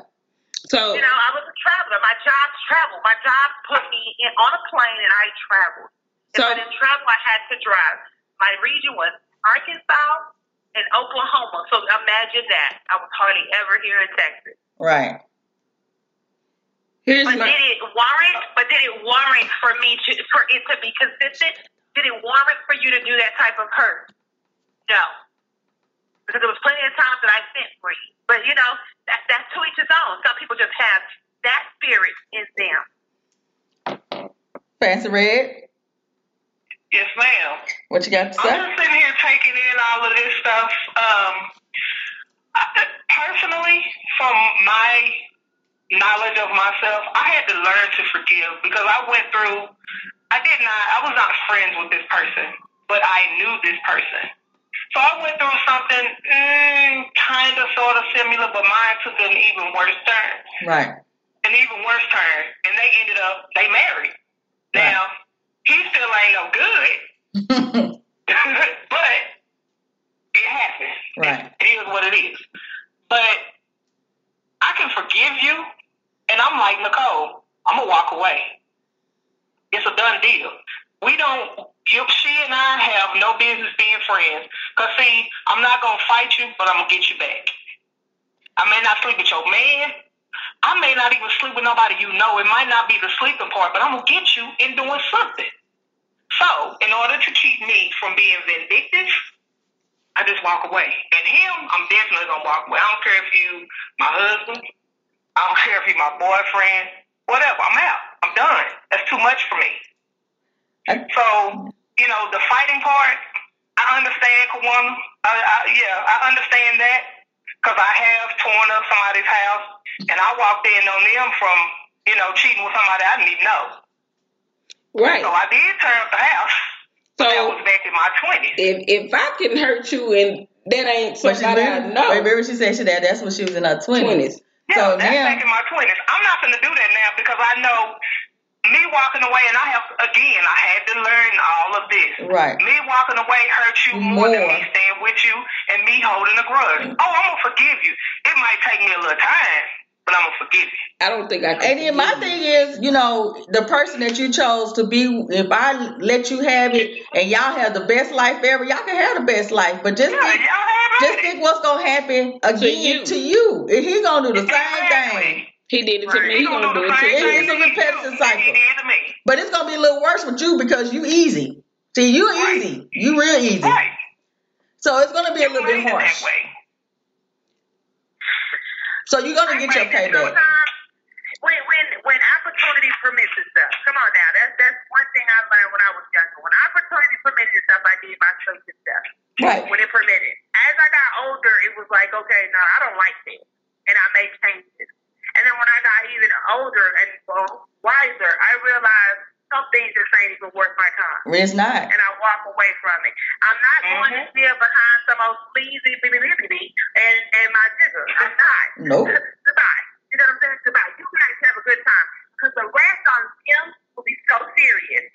So You know, I was a traveler. My job traveled. My job put me in on a plane, and I traveled. If So- I didn't travel, I had to drive. My region was Arkansas and Oklahoma. So imagine that. I was hardly ever here in Texas. Right. here's But my did it warrant? But did it warrant for me to for it to be consistent? Did it warrant for you to do that type of hurt? No, because there was plenty of times that I sent for you. But you know, that, that's to each his own. Some people just have that spirit in them. Fancy Red, Yes, ma'am. what you got to say? I'm just sitting here taking in all of this stuff. Um, I, personally, from my knowledge of myself, I had to learn to forgive because I went through. I did not. I was not friends with this person, but I knew this person. So I went through something mm, kind of, sort of similar, but mine took an even worse turn Right. an even worse turn, and they ended up they married. Now he still ain't no good, *laughs* *laughs* but it happened. Right. It is what it is. But I can forgive you, and I'm like Nicole. I'm gonna walk away. It's a done deal. We don't. You, she and I have no business being friends. Cause see, I'm not gonna fight you, but I'm gonna get you back. I may not sleep with your man. I may not even sleep with nobody you know. It might not be the sleeping part, but I'm gonna get you in doing something. So, in order to keep me from being vindictive, I just walk away. And him, I'm definitely gonna walk away. I don't care if you my husband. I don't care if you my boyfriend. Whatever. I'm out. I'm done. That's too much for me. So, you know, the fighting part, I understand, Kawana. I, I, yeah, I understand that because I have torn up somebody's house and I walked in on them from, you know, cheating with somebody I didn't even know. Right. So I did tear up the house. But that was back in my 20s. if if I can hurt you and that ain't But she somebody I know, remember she said she that that's when she was in her twenties. twenties. Yeah, So that's now, back in my 20s. I'm not going to do that now because I know me walking away, and I have, again, I had to learn all of this. right? Me walking away hurt you more, than me staying with you and me holding a grudge. Mm. Oh, I'm going to forgive you. It might take me a little time, but I'm going to forgive you. I don't think I can. And then my thing is, you know, the person that you chose to be, if I let you have it and y'all have the best life ever, y'all can have the best life. But just Yeah, think, just think what's gonna happen again you. to you. And he gonna do the same thing. He did it to me. He gonna do it to the same It's- you. it's a thing to repetitive you cycle. He did to me. But it's gonna be a little worse with you because you easy. See, you Right. easy. You real easy. Right. So it's gonna be a little bit made harsh. that way. So you're gonna get your payback. Sometimes when when when opportunity permits itself. Come on now, that's that's one thing I learned when I was younger. When opportunity permitted itself, I did my choice itself. Right. When it permitted. As I got older, it was like, okay, no, I don't like this, and I made changes. And then when I got even older and well, wiser, I realized some things just ain't even worth my time It's not. and I walk away from it. I'm not mm-hmm. going to steal behind some old sleazy bitty and and my jigger. I'm not. Nope. *laughs* Goodbye. You know what I'm saying? Goodbye. You guys have a good time because the wrath on him will be so serious.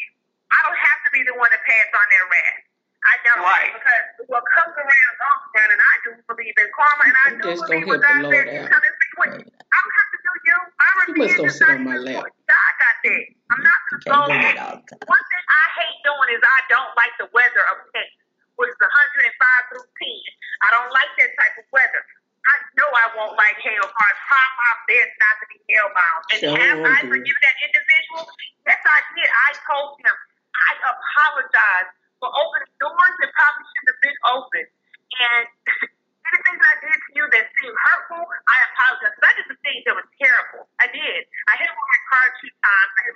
I don't have to be the one to pass on their wrath. I don't Right. because what comes around comes around, and I do believe in karma, and I You do just believe what God says. out. Come and speak with. I don't have to do you. I You must refuse to sit on my lap. God got that. I'm not You going to go do that all the time. one thing I hate doing is I don't like the weather of Texas, which is 105 through 10. I don't like that type of weather. I know I won't like hail, so I try my best not to be hellbound. And Sure have I forgiven that individual? Yes, I did. I told him I apologize for opening doors that probably shouldn't have been open. And *laughs* anything that I did to you that seemed hurtful, I apologize. But I did some things that was terrible. I did. I hit one of my car two times. I hit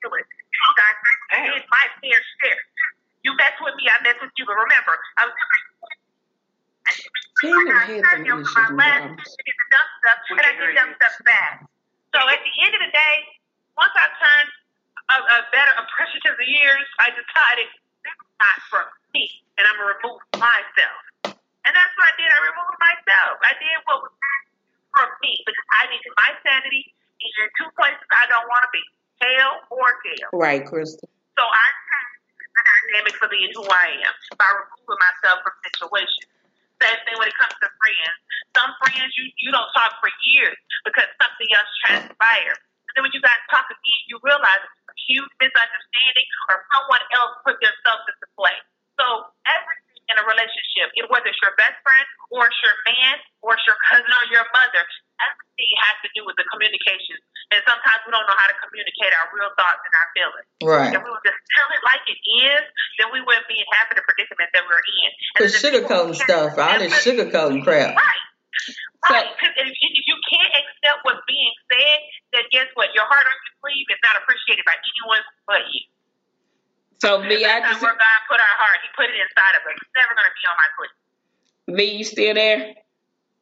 do it. Guys, I did my fair share. You mess with me, I mess with you. But remember, I was They I don't got turned them on for my last Rob. to get the dumb stuff, and I did dumb stuff fast. So at the end of the day, once I turned a, a better appreciative of years, I decided not for me, and I'm gonna remove myself. And that's what I did. I removed myself. I did what was for me because I needed my sanity in two places I don't want to be: hell or jail. Right, Crystal. So I changed the dynamic for being who I am by removing myself from situations. Same thing when it comes to friends. Some friends you you don't talk for years because something else transpired. And then when you guys talk again, you realize it's a huge misunderstanding or someone else put themselves into play. So everything in a relationship, whether it's your best friend or it's your man or it's your cousin or your mother, everything has to do with the communication. And sometimes we don't know how to communicate our real thoughts and our feelings. Right. If we would just tell it like it is, then we wouldn't be of the predicament that we're in. And the sugarcoating stuff. All this sugarcoating crap. Right. Right. Because if, you- if you can't accept what's being said, then guess what? Your heart on your sleeve is not appreciated by anyone but you. So V, I That's not just where God put our heart. He put it inside of us. It's never going to be on my foot. V, you still there?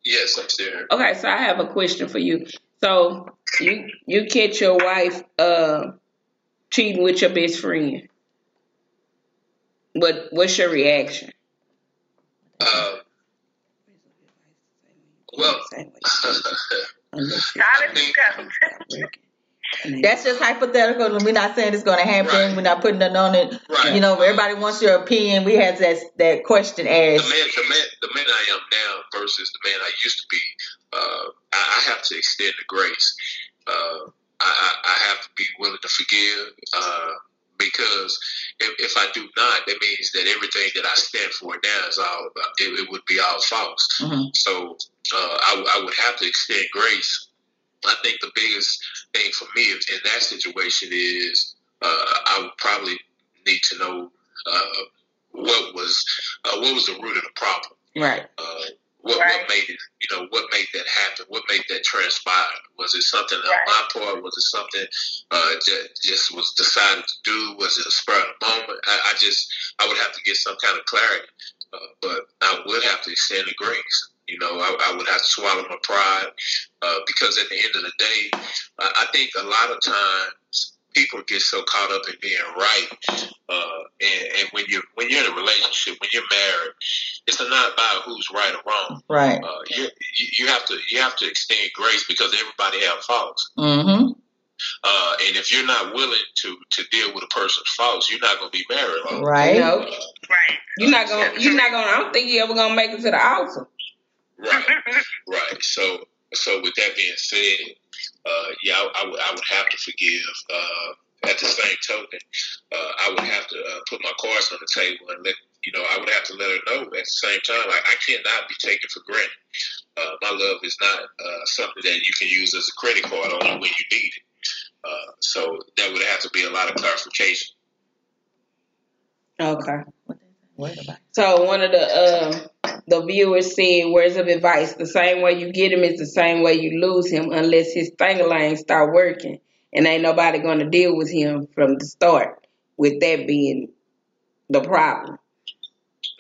Yes, I'm still here. Okay, so I have a question for you. So you you catch your wife uh cheating with your best friend. What what's your reaction? Uh, well, Unless you- God is discussed. That's just hypothetical. and We're not saying it's going to happen. Right. We're not putting nothing on it. Right. You know, everybody wants your opinion. We had that that question the asked. man, the man, the man I am now versus the man I used to be. Uh, I, I have to extend the grace. Uh, I, I, I have to be willing to forgive. Uh, because if, if I do not, that means that everything that I stand for now is all it, it would be all false. Mhm. So uh, I, I would have to extend grace. I think the biggest thing for me in that situation is uh, I would probably need to know uh, what was uh, what was the root of the problem. Right. Uh, what, Right. what made it, you know, what made that happen? What made that transpire? Was it something on my part? Was it something uh, just, just was decided to do? Was it a spur of the moment? I, I just, I would have to get some kind of clarity, uh, but I would have to extend the grace. You know, I, I would have to swallow my pride uh, because at the end of the day, I, I think a lot of times people get so caught up in being right, uh, and, and when you when you're in a relationship, when you're married, it's not about who's right or wrong. Right. Uh, you, you you have to you have to extend grace because everybody have faults, Mm-hmm. uh, and if you're not willing to to deal with a person's faults, you're not going to be married long. Right. No. Uh, Right. You're not gonna. You're not gonna. I don't think you're ever gonna make it to the altar. right, right. So so with that being said, uh, yeah, I, would have to forgive. Uh, at the same token, uh, I would have to uh, put my cards on the table and let you know. I would have to let her know at the same time. Like I cannot be taken for granted. Uh, my love is not uh, something that you can use as a credit card on you when you need it. Uh, so that would have to be a lot of clarification. Okay. So one of the uh, the viewers said, "Words of advice: the same way you get him is the same way you lose him, unless his thing start working, and ain't nobody gonna deal with him from the start. With that being the problem."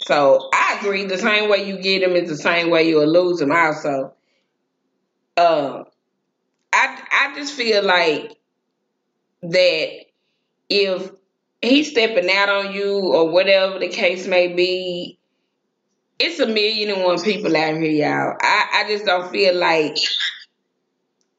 So I agree. The same way you get him is the same way you'll lose him. Also, uh, I I just feel like that if he's stepping out on you or whatever the case may be, it's a million and one people out here, y'all. I, I just don't feel like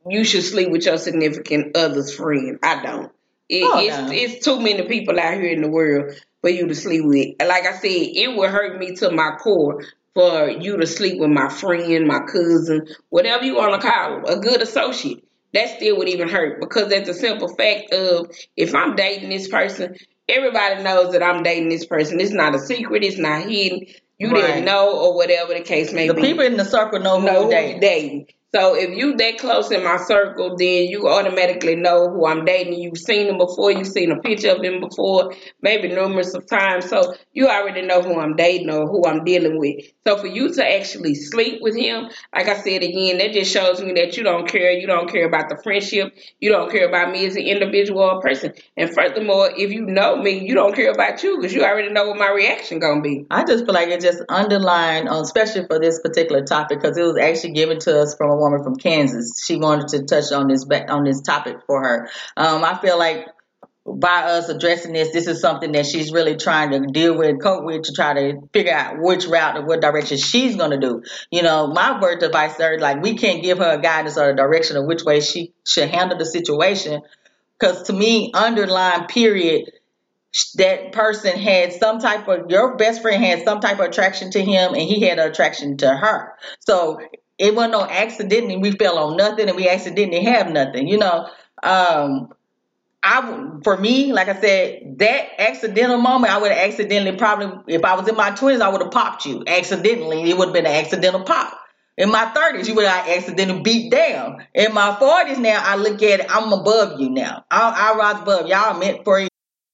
you should sleep with your significant other's friend. I don't. It, Oh, it's no. it's too many people out here in the world for you to sleep with. Like I said, it would hurt me to my core for you to sleep with my friend, my cousin, whatever you want to call them, a good associate. That still would even hurt because that's a simple fact of if I'm dating this person, everybody knows that I'm dating this person. It's not a secret. It's not hidden. You Right. didn't know or whatever the case may The be The people in the circle know who know you're who dating. dating. So if you that close in my circle, then you automatically know who I'm dating. You've seen him before. You've seen a picture of him before, maybe numerous of times. So you already know who I'm dating or who I'm dealing with. So for you to actually sleep with him, like I said again, that just shows me that you don't care. You don't care about the friendship. You don't care about me as an individual person. And furthermore, if you know me, you don't care about you because you already know what my reaction gonna be. I just feel like it just underlined, uh, especially for this particular topic, because it was actually given to us from woman from Kansas. She wanted to touch on this on this topic for her. Um, I feel like by us addressing this, this is something that she's really trying to deal with, cope with, to try to figure out which route or what direction she's going to do. You know, my word of advice to her, like we can't give her a guidance or a direction of which way she should handle the situation, because to me, underlying period that person had some type of your best friend had some type of attraction to him and he had an attraction to her so it wasn't no accidentally we fell on nothing and we accidentally have nothing you know um I for me, like I said, that accidental moment, I would have accidentally probably, if I was in my twenties, I would have popped you accidentally. It would have been an accidental pop. In my thirties, you would have accidentally beat down. In my forties, now I look at it, I'm above you now. I, I rise above y'all. Meant for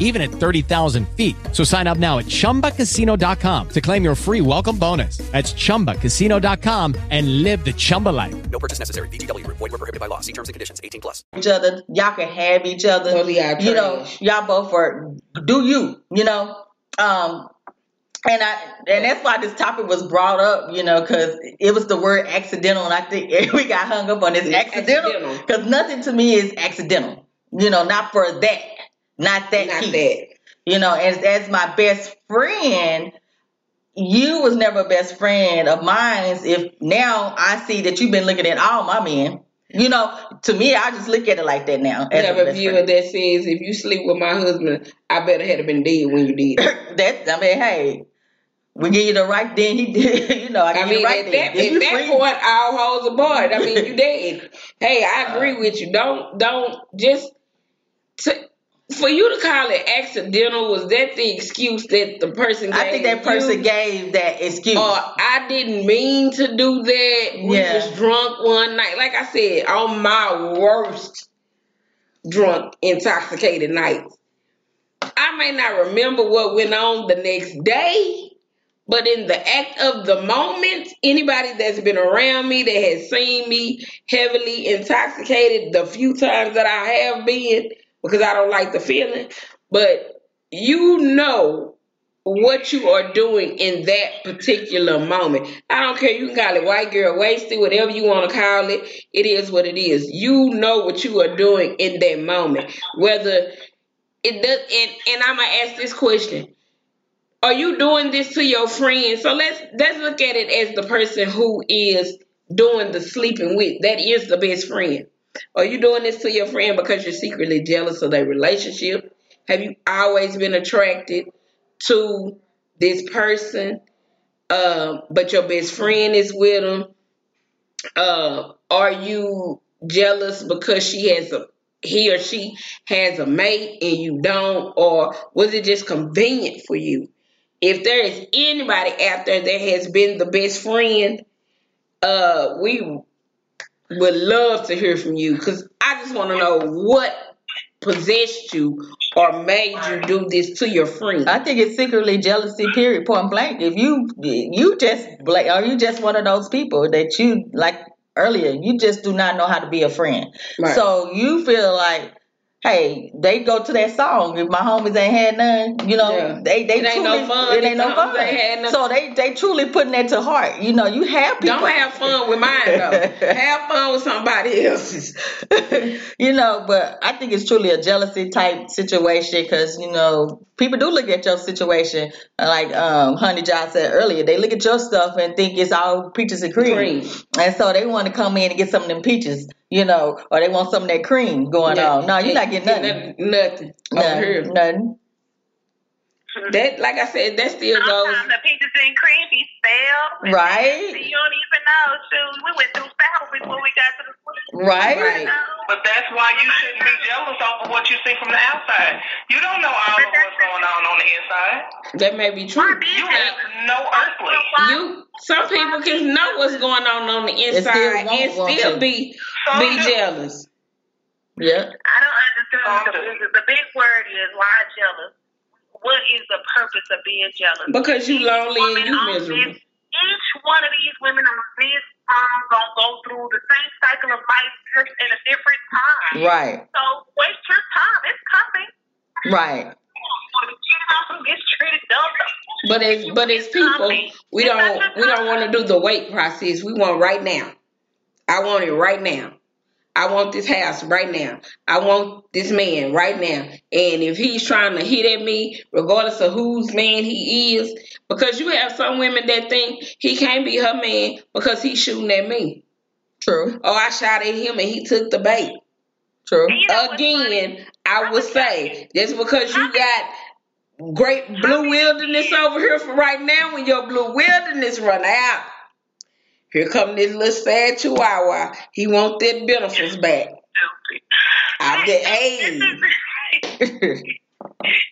even at 30,000 feet. So sign up now at ChumbaCasino.com to claim your free welcome bonus. That's ChumbaCasino.com and live the Chumba life. No purchase necessary. VGW Group. Void were prohibited by law. See terms and conditions. 18 plus. each other. Y'all can have each other. Totally you know, y'all both are do you, you know. Um and I and that's why this topic was brought up, you know, because it was the word accidental, and I think *laughs* we got hung up on this accidental accidental. because nothing to me is accidental, you know, not for that, not that, Not piece. that. you know. As as my best friend, you was never a best friend of mine. If now I see that you've been looking at all my men, you know, to me, I just look at it like that now. a Have a best viewer friend. that says if you sleep with my husband, I better have been dead when you did. *laughs* that I mean, hey, we give you the right. Then he *laughs* did, you know, I give I mean, the right. at then. that, at you that free- point, all holes are barred. I mean, you *laughs* dead. Hey, I agree uh. with you. Don't, don't just to, for you to call it accidental. Was that the excuse that the person? Gave I think that person you? gave that excuse. Or I didn't mean to do that. We Yeah. was drunk one night. Like I said, on my worst drunk, intoxicated nights. I may not remember what went on the next day, but in the act of the moment, anybody that's been around me that has seen me heavily intoxicated the few times that I have been, because I don't like the feeling, but you know what you are doing in that particular moment. I don't care. You can call it white girl wasted, whatever you want to call it. It is what it is. You know what you are doing in that moment. Whether it does, and, and I'm gonna ask this question: Are you doing this to your friend? So let's let's look at it as the person who is doing the sleeping with. That is the best friend. Are you doing this to your friend because you're secretly jealous of their relationship? Have you always been attracted to this person, uh, but your best friend is with them? Uh, are you jealous because she has a he or she has a mate and you don't, or was it just convenient for you? If there is anybody out there that has been the best friend, uh, we would love to hear from you because I just want to know what possessed you or made you do this to your friend. I think it's secretly jealousy. Period. Point blank. If you you just like, are you just one of those people that you like earlier? You just do not know how to be a friend. Right. So you feel like, hey, they go to that song. If my homies ain't had none, you know, Yeah. they they It ain't truly, no fun It ain't no fun. ain't. So they they truly putting that to heart. You know, you have people. Don't have fun with mine though. *laughs* have fun with somebody else's. *laughs* you know, but I think it's truly a jealousy type situation because you know people do look at your situation like um, Honey John said earlier. They look at your stuff and think it's all peaches and cream, Cream. and so they want to come in and get some of them peaches, you know, or they want some of that cream going on. No, you're not getting nothing. Nothing. nothing. Nothing. nothing. That, like I said, that still goes. Sometimes the peaches and cream be stale. Right. You don't even know. Shoot, we went through battle before we got to the point. Right. Right. But that's why you shouldn't be jealous over what you see from the outside. You don't know all of what's going on on the inside. That may be true. You have no earthly. You, some people can know what's going on on the inside won't and still be Some be jealous. Yeah. I don't understand. The, the big word is why jealous. What is the purpose of being jealous? Because you lonely and you miserable. This, each one of these women on this um gonna go through the same cycle of life just in a different time. Right. So waste your time. It's coming. Right. Get out and get treated dumb. But as but as people, we don't we don't want to do the wait process. We want right now. I want it right now. I want this house right now. I want this man right now. And if he's trying to hit at me, regardless of whose man he is, because you have some women that think he can't be her man because he's shooting at me. True. Oh, I shot at him and he took the bait. True. You know? Again, I would say just because you got great blue wilderness over here for right now, when your blue wilderness run out, here come this little sad chihuahua. He want that benefits back. I'm the hey. *laughs*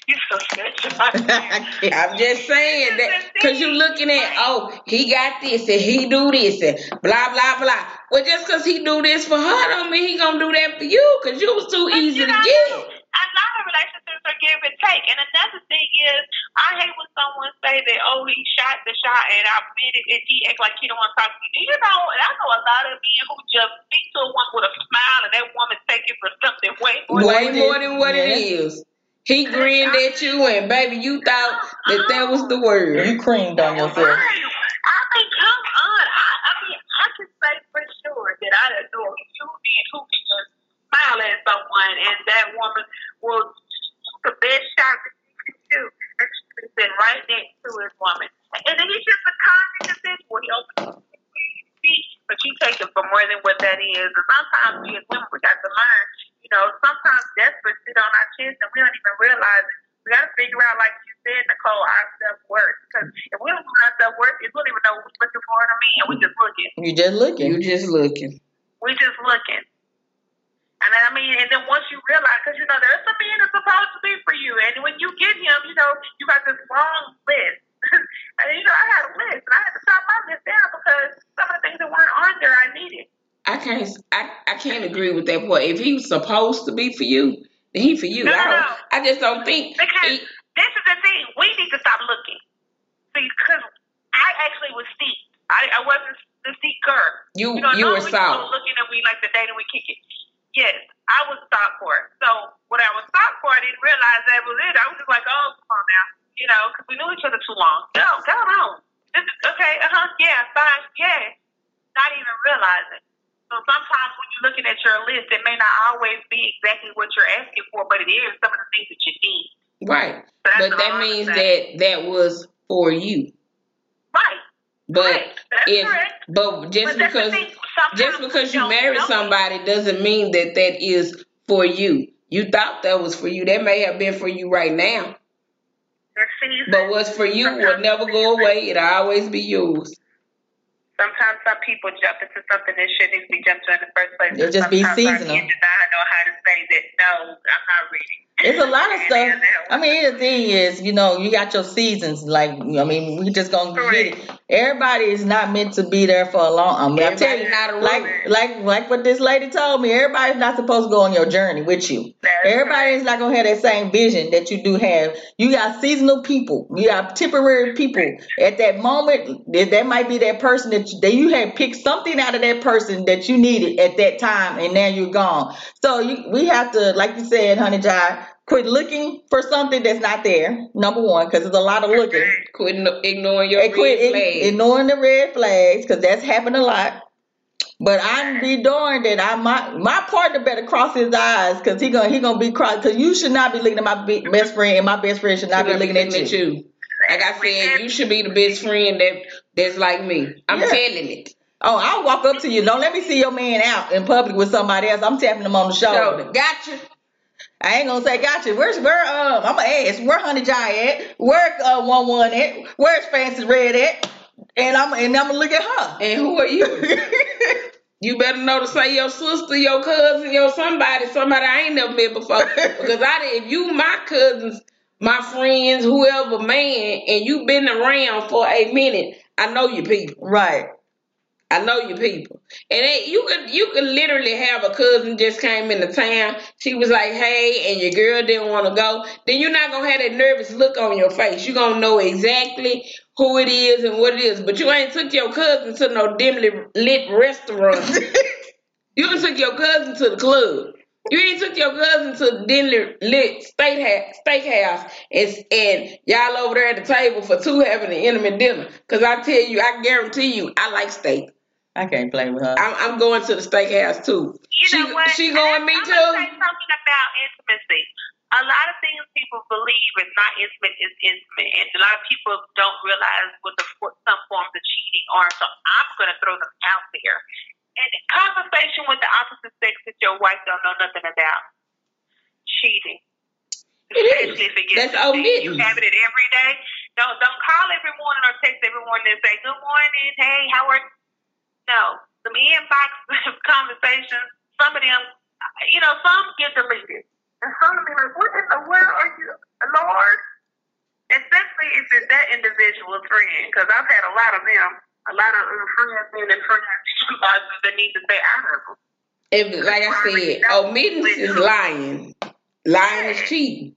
you so special. *laughs* I'm just saying that because you're looking at, oh, he got this and he do this and blah blah blah. Well, just because he do this for her, don't mean he gonna do that for you because you was too But easy to know, get. A lot of relationships are give and take. And another thing is, I hate when someone say that, oh, he shot the shot and I admit it, and he act like he don't want to talk to me. Do you know, and I know a lot of men who just speak to a woman with a smile and that woman take it for something way more Way than more than what it Yeah. is. He grinned at you and baby, you thought that that was the oh. word. You creamed on yourself. I mean, come on. I, I mean, I can say for sure that I adore two men who can just smile at someone and that woman will shoot the best shot that she can shoot. And she can sit right next to his woman. And then he's just a kind individual. He opens his speech, but you take it for more than what that is. And sometimes we as women, we got to learn, you know, sometimes desperate sit on our chest and we don't even realize it. We got to figure out, like you said, Nicole, our self worth. Because if we don't know our self worth, we don't even know what we're looking for in a man. We just looking. You just looking. You just looking. We just looking. And then, I mean, and then once you realize, because you know, there's some men that's supposed to be for you, and when you get him, you know, you got this long list. *laughs* and you know, I had a list, and I had to chop my list down because some of the things that weren't on there, I needed. I can't I, I can't agree with that point. If he was supposed to be for you, then he for you. No, I no, don't no. I just don't think Because he, this is the thing, we need to stop looking. Because I actually was seek. I, I wasn't the seeker. you know, you were we soft. looking and we like the date and we kick it. Yes, I was stopped for it. So when I was stopped for, it, I didn't realize that was it. I was just like, oh, come on now, you know, because we knew each other too long. No, go on. This is, okay, uh huh, yeah, fine, yeah. Not even realizing. So sometimes when you're looking at your list, it may not always be exactly what you're asking for, but it is some of the things that you need. Right. That's But that means that that was for you. Right. But Right. If correct. but just But because just because you married it. somebody doesn't mean that that is for you. You thought that was for you. That may have been for you right now. But what's for you will never go away. It'll always be yours. Sometimes some people jump into something that shouldn't be jumped to in the first place. It just be Sometimes seasonal. not know how to say that. No, I'm not ready. It's a lot of stuff. I mean, the thing is, you know, you got your seasons. Like, I mean, we just gonna get it. Everybody is not meant to be there for a long. I mean, I'm telling you, not a like, like, like what this lady told me. Everybody's not supposed to go on your journey with you. That's Everybody is not gonna have that same vision that you do have. You got seasonal people. You got temporary people. At that moment, that that might be that person that you, that you had picked something out of that person that you needed at that time, and now you're gone. So you, we have to, like you said, honey, Jai, quit looking for something that's not there. Number one, because there's a lot of looking. Quit ignoring your And quit red ig- flags. ignoring the red flags because that's happened a lot. But I'm be darned that I my my partner better cross his eyes because he gonna he gonna be cross because you should not be looking at my be- best friend and my best friend should not be looking at you. Like I said, you should be the best friend that that's like me. I'm Yeah. telling it. Oh, I'll walk up to you. Don't let me see your man out in public with somebody else. I'm tapping him on the shoulder. Shoulder. Gotcha. I ain't gonna say gotcha. Where's where um I'm gonna ask where Honey Jai at? Where uh one one at? Where's Fancy Red at? And I'm and I'm gonna look at her. And who are you? *laughs* You better know to say your sister, your cousin, your somebody, somebody I ain't never met before. Because I did if you my cousins, my friends, whoever man, and you been around for a minute, I know your people. right. I know you people. And it, you could you could literally have a cousin just came into town. She was like, hey, and your girl didn't want to go. Then you're not gonna have that nervous look on your face. You're gonna know exactly who it is and what it is. But you ain't took your cousin to no dimly lit restaurant. *laughs* you done took your cousin to the club. You ain't took your cousin to the dimly lit state steakhouse and, and y'all over there at the table for two having an intimate dinner. Cause I tell you, I guarantee you, I like steak. I can't play with her. I'm, I'm going to the steakhouse too. You she, know what? she going me I'm too. gonna say something about intimacy. A lot of things people believe is not intimate is intimate, and a lot of people don't realize what the what some forms of cheating are. So I'm gonna throw them out there. And conversation with the opposite sex that your wife don't know nothing about. Cheating. It is. Especially if it gets That's to omitting. You having it every day. Don't don't call every morning or text every morning and say good morning. Hey, how are? No, the inbox *laughs* conversations. Some of them you know, some get deleted. And some be like, what in the world are you, Lord? Especially if it's that individual friend, because I've had a lot of them, a lot of uh, friends in friends *laughs* that need to stay out of them. If, like I said, omittance is lying. Lying is cheating.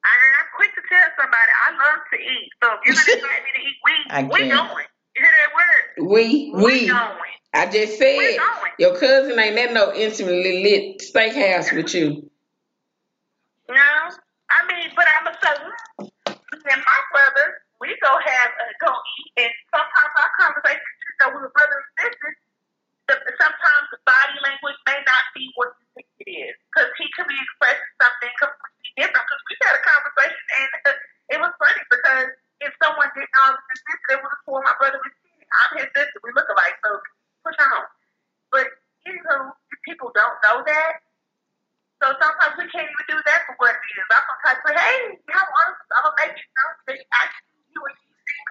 I, I'm quick to tell somebody I love to eat. So if you're gonna *laughs* invite me to eat, we we going. Hear that word? We, We we. going. I just said your cousin ain't that no intimately lit steakhouse with you. No, I mean, but I'm a son. Me and my brother, we go have uh, go eat, and sometimes our conversations, you know, with brother and sisters, sometimes the body language may not be what you think it is, because he could be expressing something completely different. Because we had a conversation, and uh, it was funny because if someone didn't know um, I was his sister, they would have swore my brother was cheating. I'm his sister. We look alike, so push on. But you know, people don't know that. So sometimes we can't even do that for what it is. I'm sometimes say, hey, how honest, I'm gonna make you know that actually you and she think.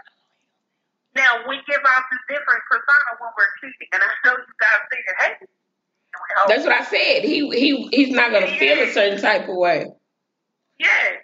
Now we give off this different persona when we're cheating, and I know you guys think, hey, That's what I said. He he he's not gonna feel a certain type of way. Yeah.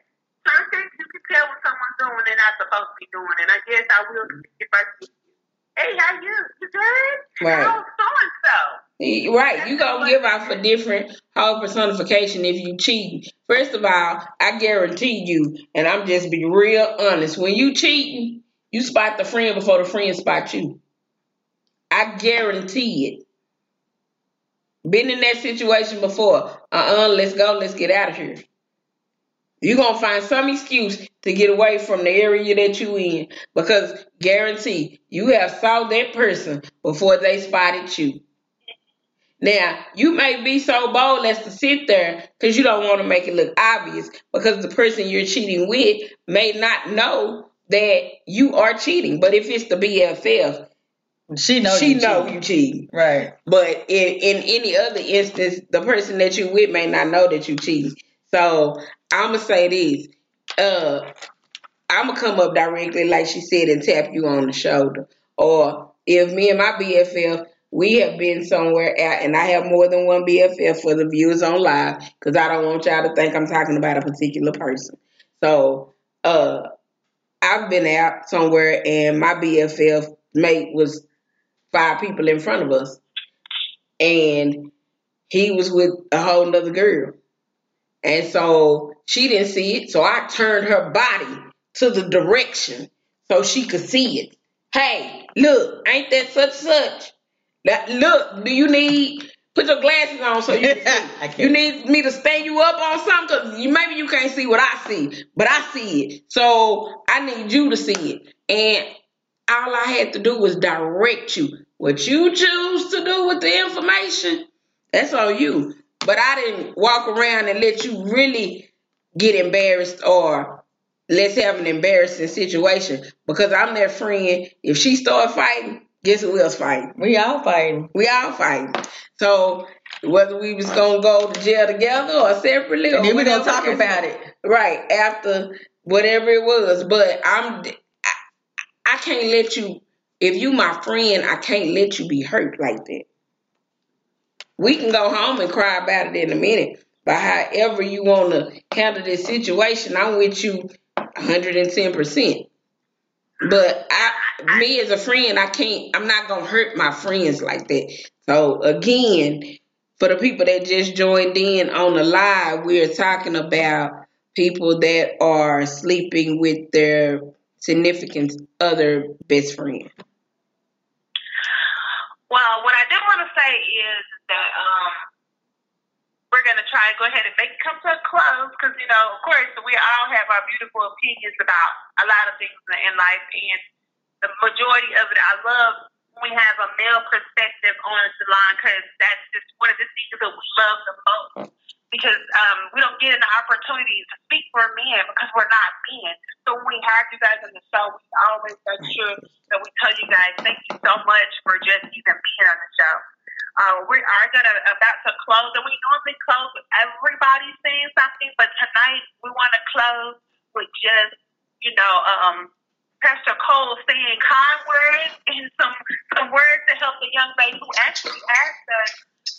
Certain things you can tell when someone's doing they're not supposed to be doing, and I guess I will mm-hmm. if I see you. Hey, how you? You good? Right. Oh, so and so. Right, you gonna give off a different whole personification if you cheating. First of all, I guarantee you, and I'm just be real honest. When you cheating, you spot the friend before the friend spot you. I guarantee it. Been in that situation before. Uh-uh, let's go, let's get out of here. You're gonna find some excuse to get away from the area that you in because guarantee you have saw that person before they spotted you. Now, you may be so bold as to sit there because you don't want to make it look obvious because the person you're cheating with may not know that you are cheating. But if it's the BFF, She know she you know cheating. you cheating. Right. But in, in any other instance, the person that you with may not know that you cheating. So I'ma say this. Uh I'ma come up directly like she said and tap you on the shoulder. Or if me and my BFF we have been somewhere out and I have more than one BFF for the viewers on live because I don't want y'all to think I'm talking about a particular person. So uh I've been out somewhere and my BFF mate was five people in front of us and he was with a whole nother girl. And so she didn't see it. So I turned her body to the direction so she could see it. Hey, look, ain't that such such? That look, do you need put your glasses on so you can see? *laughs* you need me to stand you up on something because you, maybe you can't see what I see, but I see it. So I need you to see it. And all I had to do was direct you. What you choose to do with the information, that's on you. But I didn't walk around and let you really get embarrassed or let's have an embarrassing situation because I'm their friend. If she start fighting, guess who else fighting? We all fighting. We all fighting. So whether we was gonna go to jail together or separately, And or then we gonna talk about it. right after whatever it was. But I'm I, I can't let you. If you my friend, I can't let you be hurt like that. We can go home and cry about it in a minute. But however you want to handle this situation, I'm with you 110%. But I, me as a friend, I can't, I'm not going to hurt my friends like that. So again, for the people that just joined in on the live, we're talking about people that are sleeping with their significant other best friend. Well, what I do want to say is that um, we're going to try to go ahead and make it come to a close because, you know, of course, we all have our beautiful opinions about a lot of things in life, and the majority of it, I love when we have a male perspective on the line because that's just one of the things that we love the most. Because um, we don't get an opportunity to speak for men because we're not men. So when we have you guys on the show, we always make sure that we tell you guys thank you so much for just even being on the show. Uh, we are gonna about to close, and we normally close with everybody saying something, but tonight we want to close with just you know um, Pastor Cole saying kind words and some some words to help the young lady who actually asked us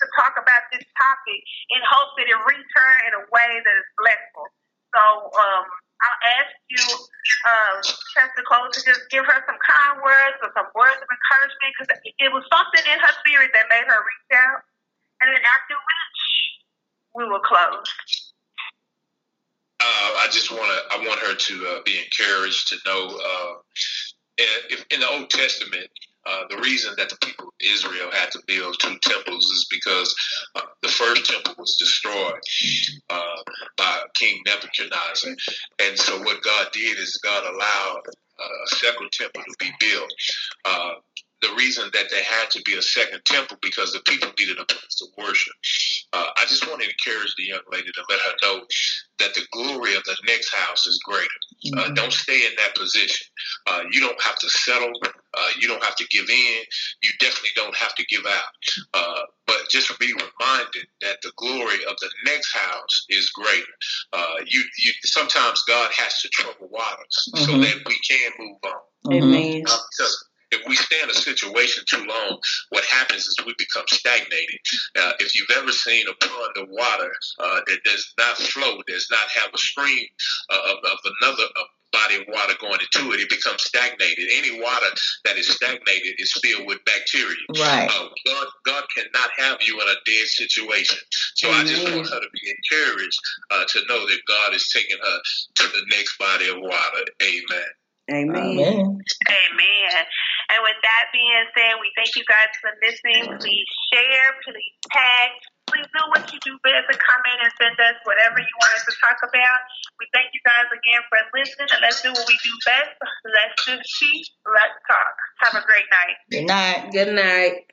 to talk about this topic in hopes that it return in a way that is blessful. So um, I'll ask you, uh, Pastor Cole, to just give her some kind words or some words of encouragement because it was something in her spirit that made her reach out. And then after which, we will close. Uh, I just want to. I want her to uh, be encouraged to know. Uh, if, in the Old Testament, uh, the reason that the people of Israel had to build two temples is because uh, the first temple was destroyed uh, by King Nebuchadnezzar. And so, what God did is God allowed uh, a second temple to be built. Uh, the reason that there had to be a second temple because the people needed a place to worship. Uh, I just want to encourage the young lady to let her know that the glory of the next house is greater. Uh, mm-hmm. don't stay in that position. Uh, you don't have to settle. Uh, you don't have to give in. You definitely don't have to give out. Uh, but just be reminded that the glory of the next house is greater. Uh, you, you sometimes God has to trouble waters mm-hmm. so that we can move on. Amen. because if we stay in a situation too long, what happens is we become stagnated. Uh, if you've ever seen a pond of water uh, that does not flow, does not have a stream uh, of, of another body of water going into it, it becomes stagnated. Any water that is stagnated is filled with bacteria. Right. Uh, God, God cannot have you in a dead situation. So Amen. I just want her to be encouraged uh, to know that God is taking her to the next body of water. Amen. Amen. Amen. Amen. And with that being said, we thank you guys for listening. Please share, please tag, please do what you do best and comment and send us whatever you want us to talk about. We thank you guys again for listening and let's do what we do best. Let's just cheat. Let's talk. Have a great night. Good night. Good night.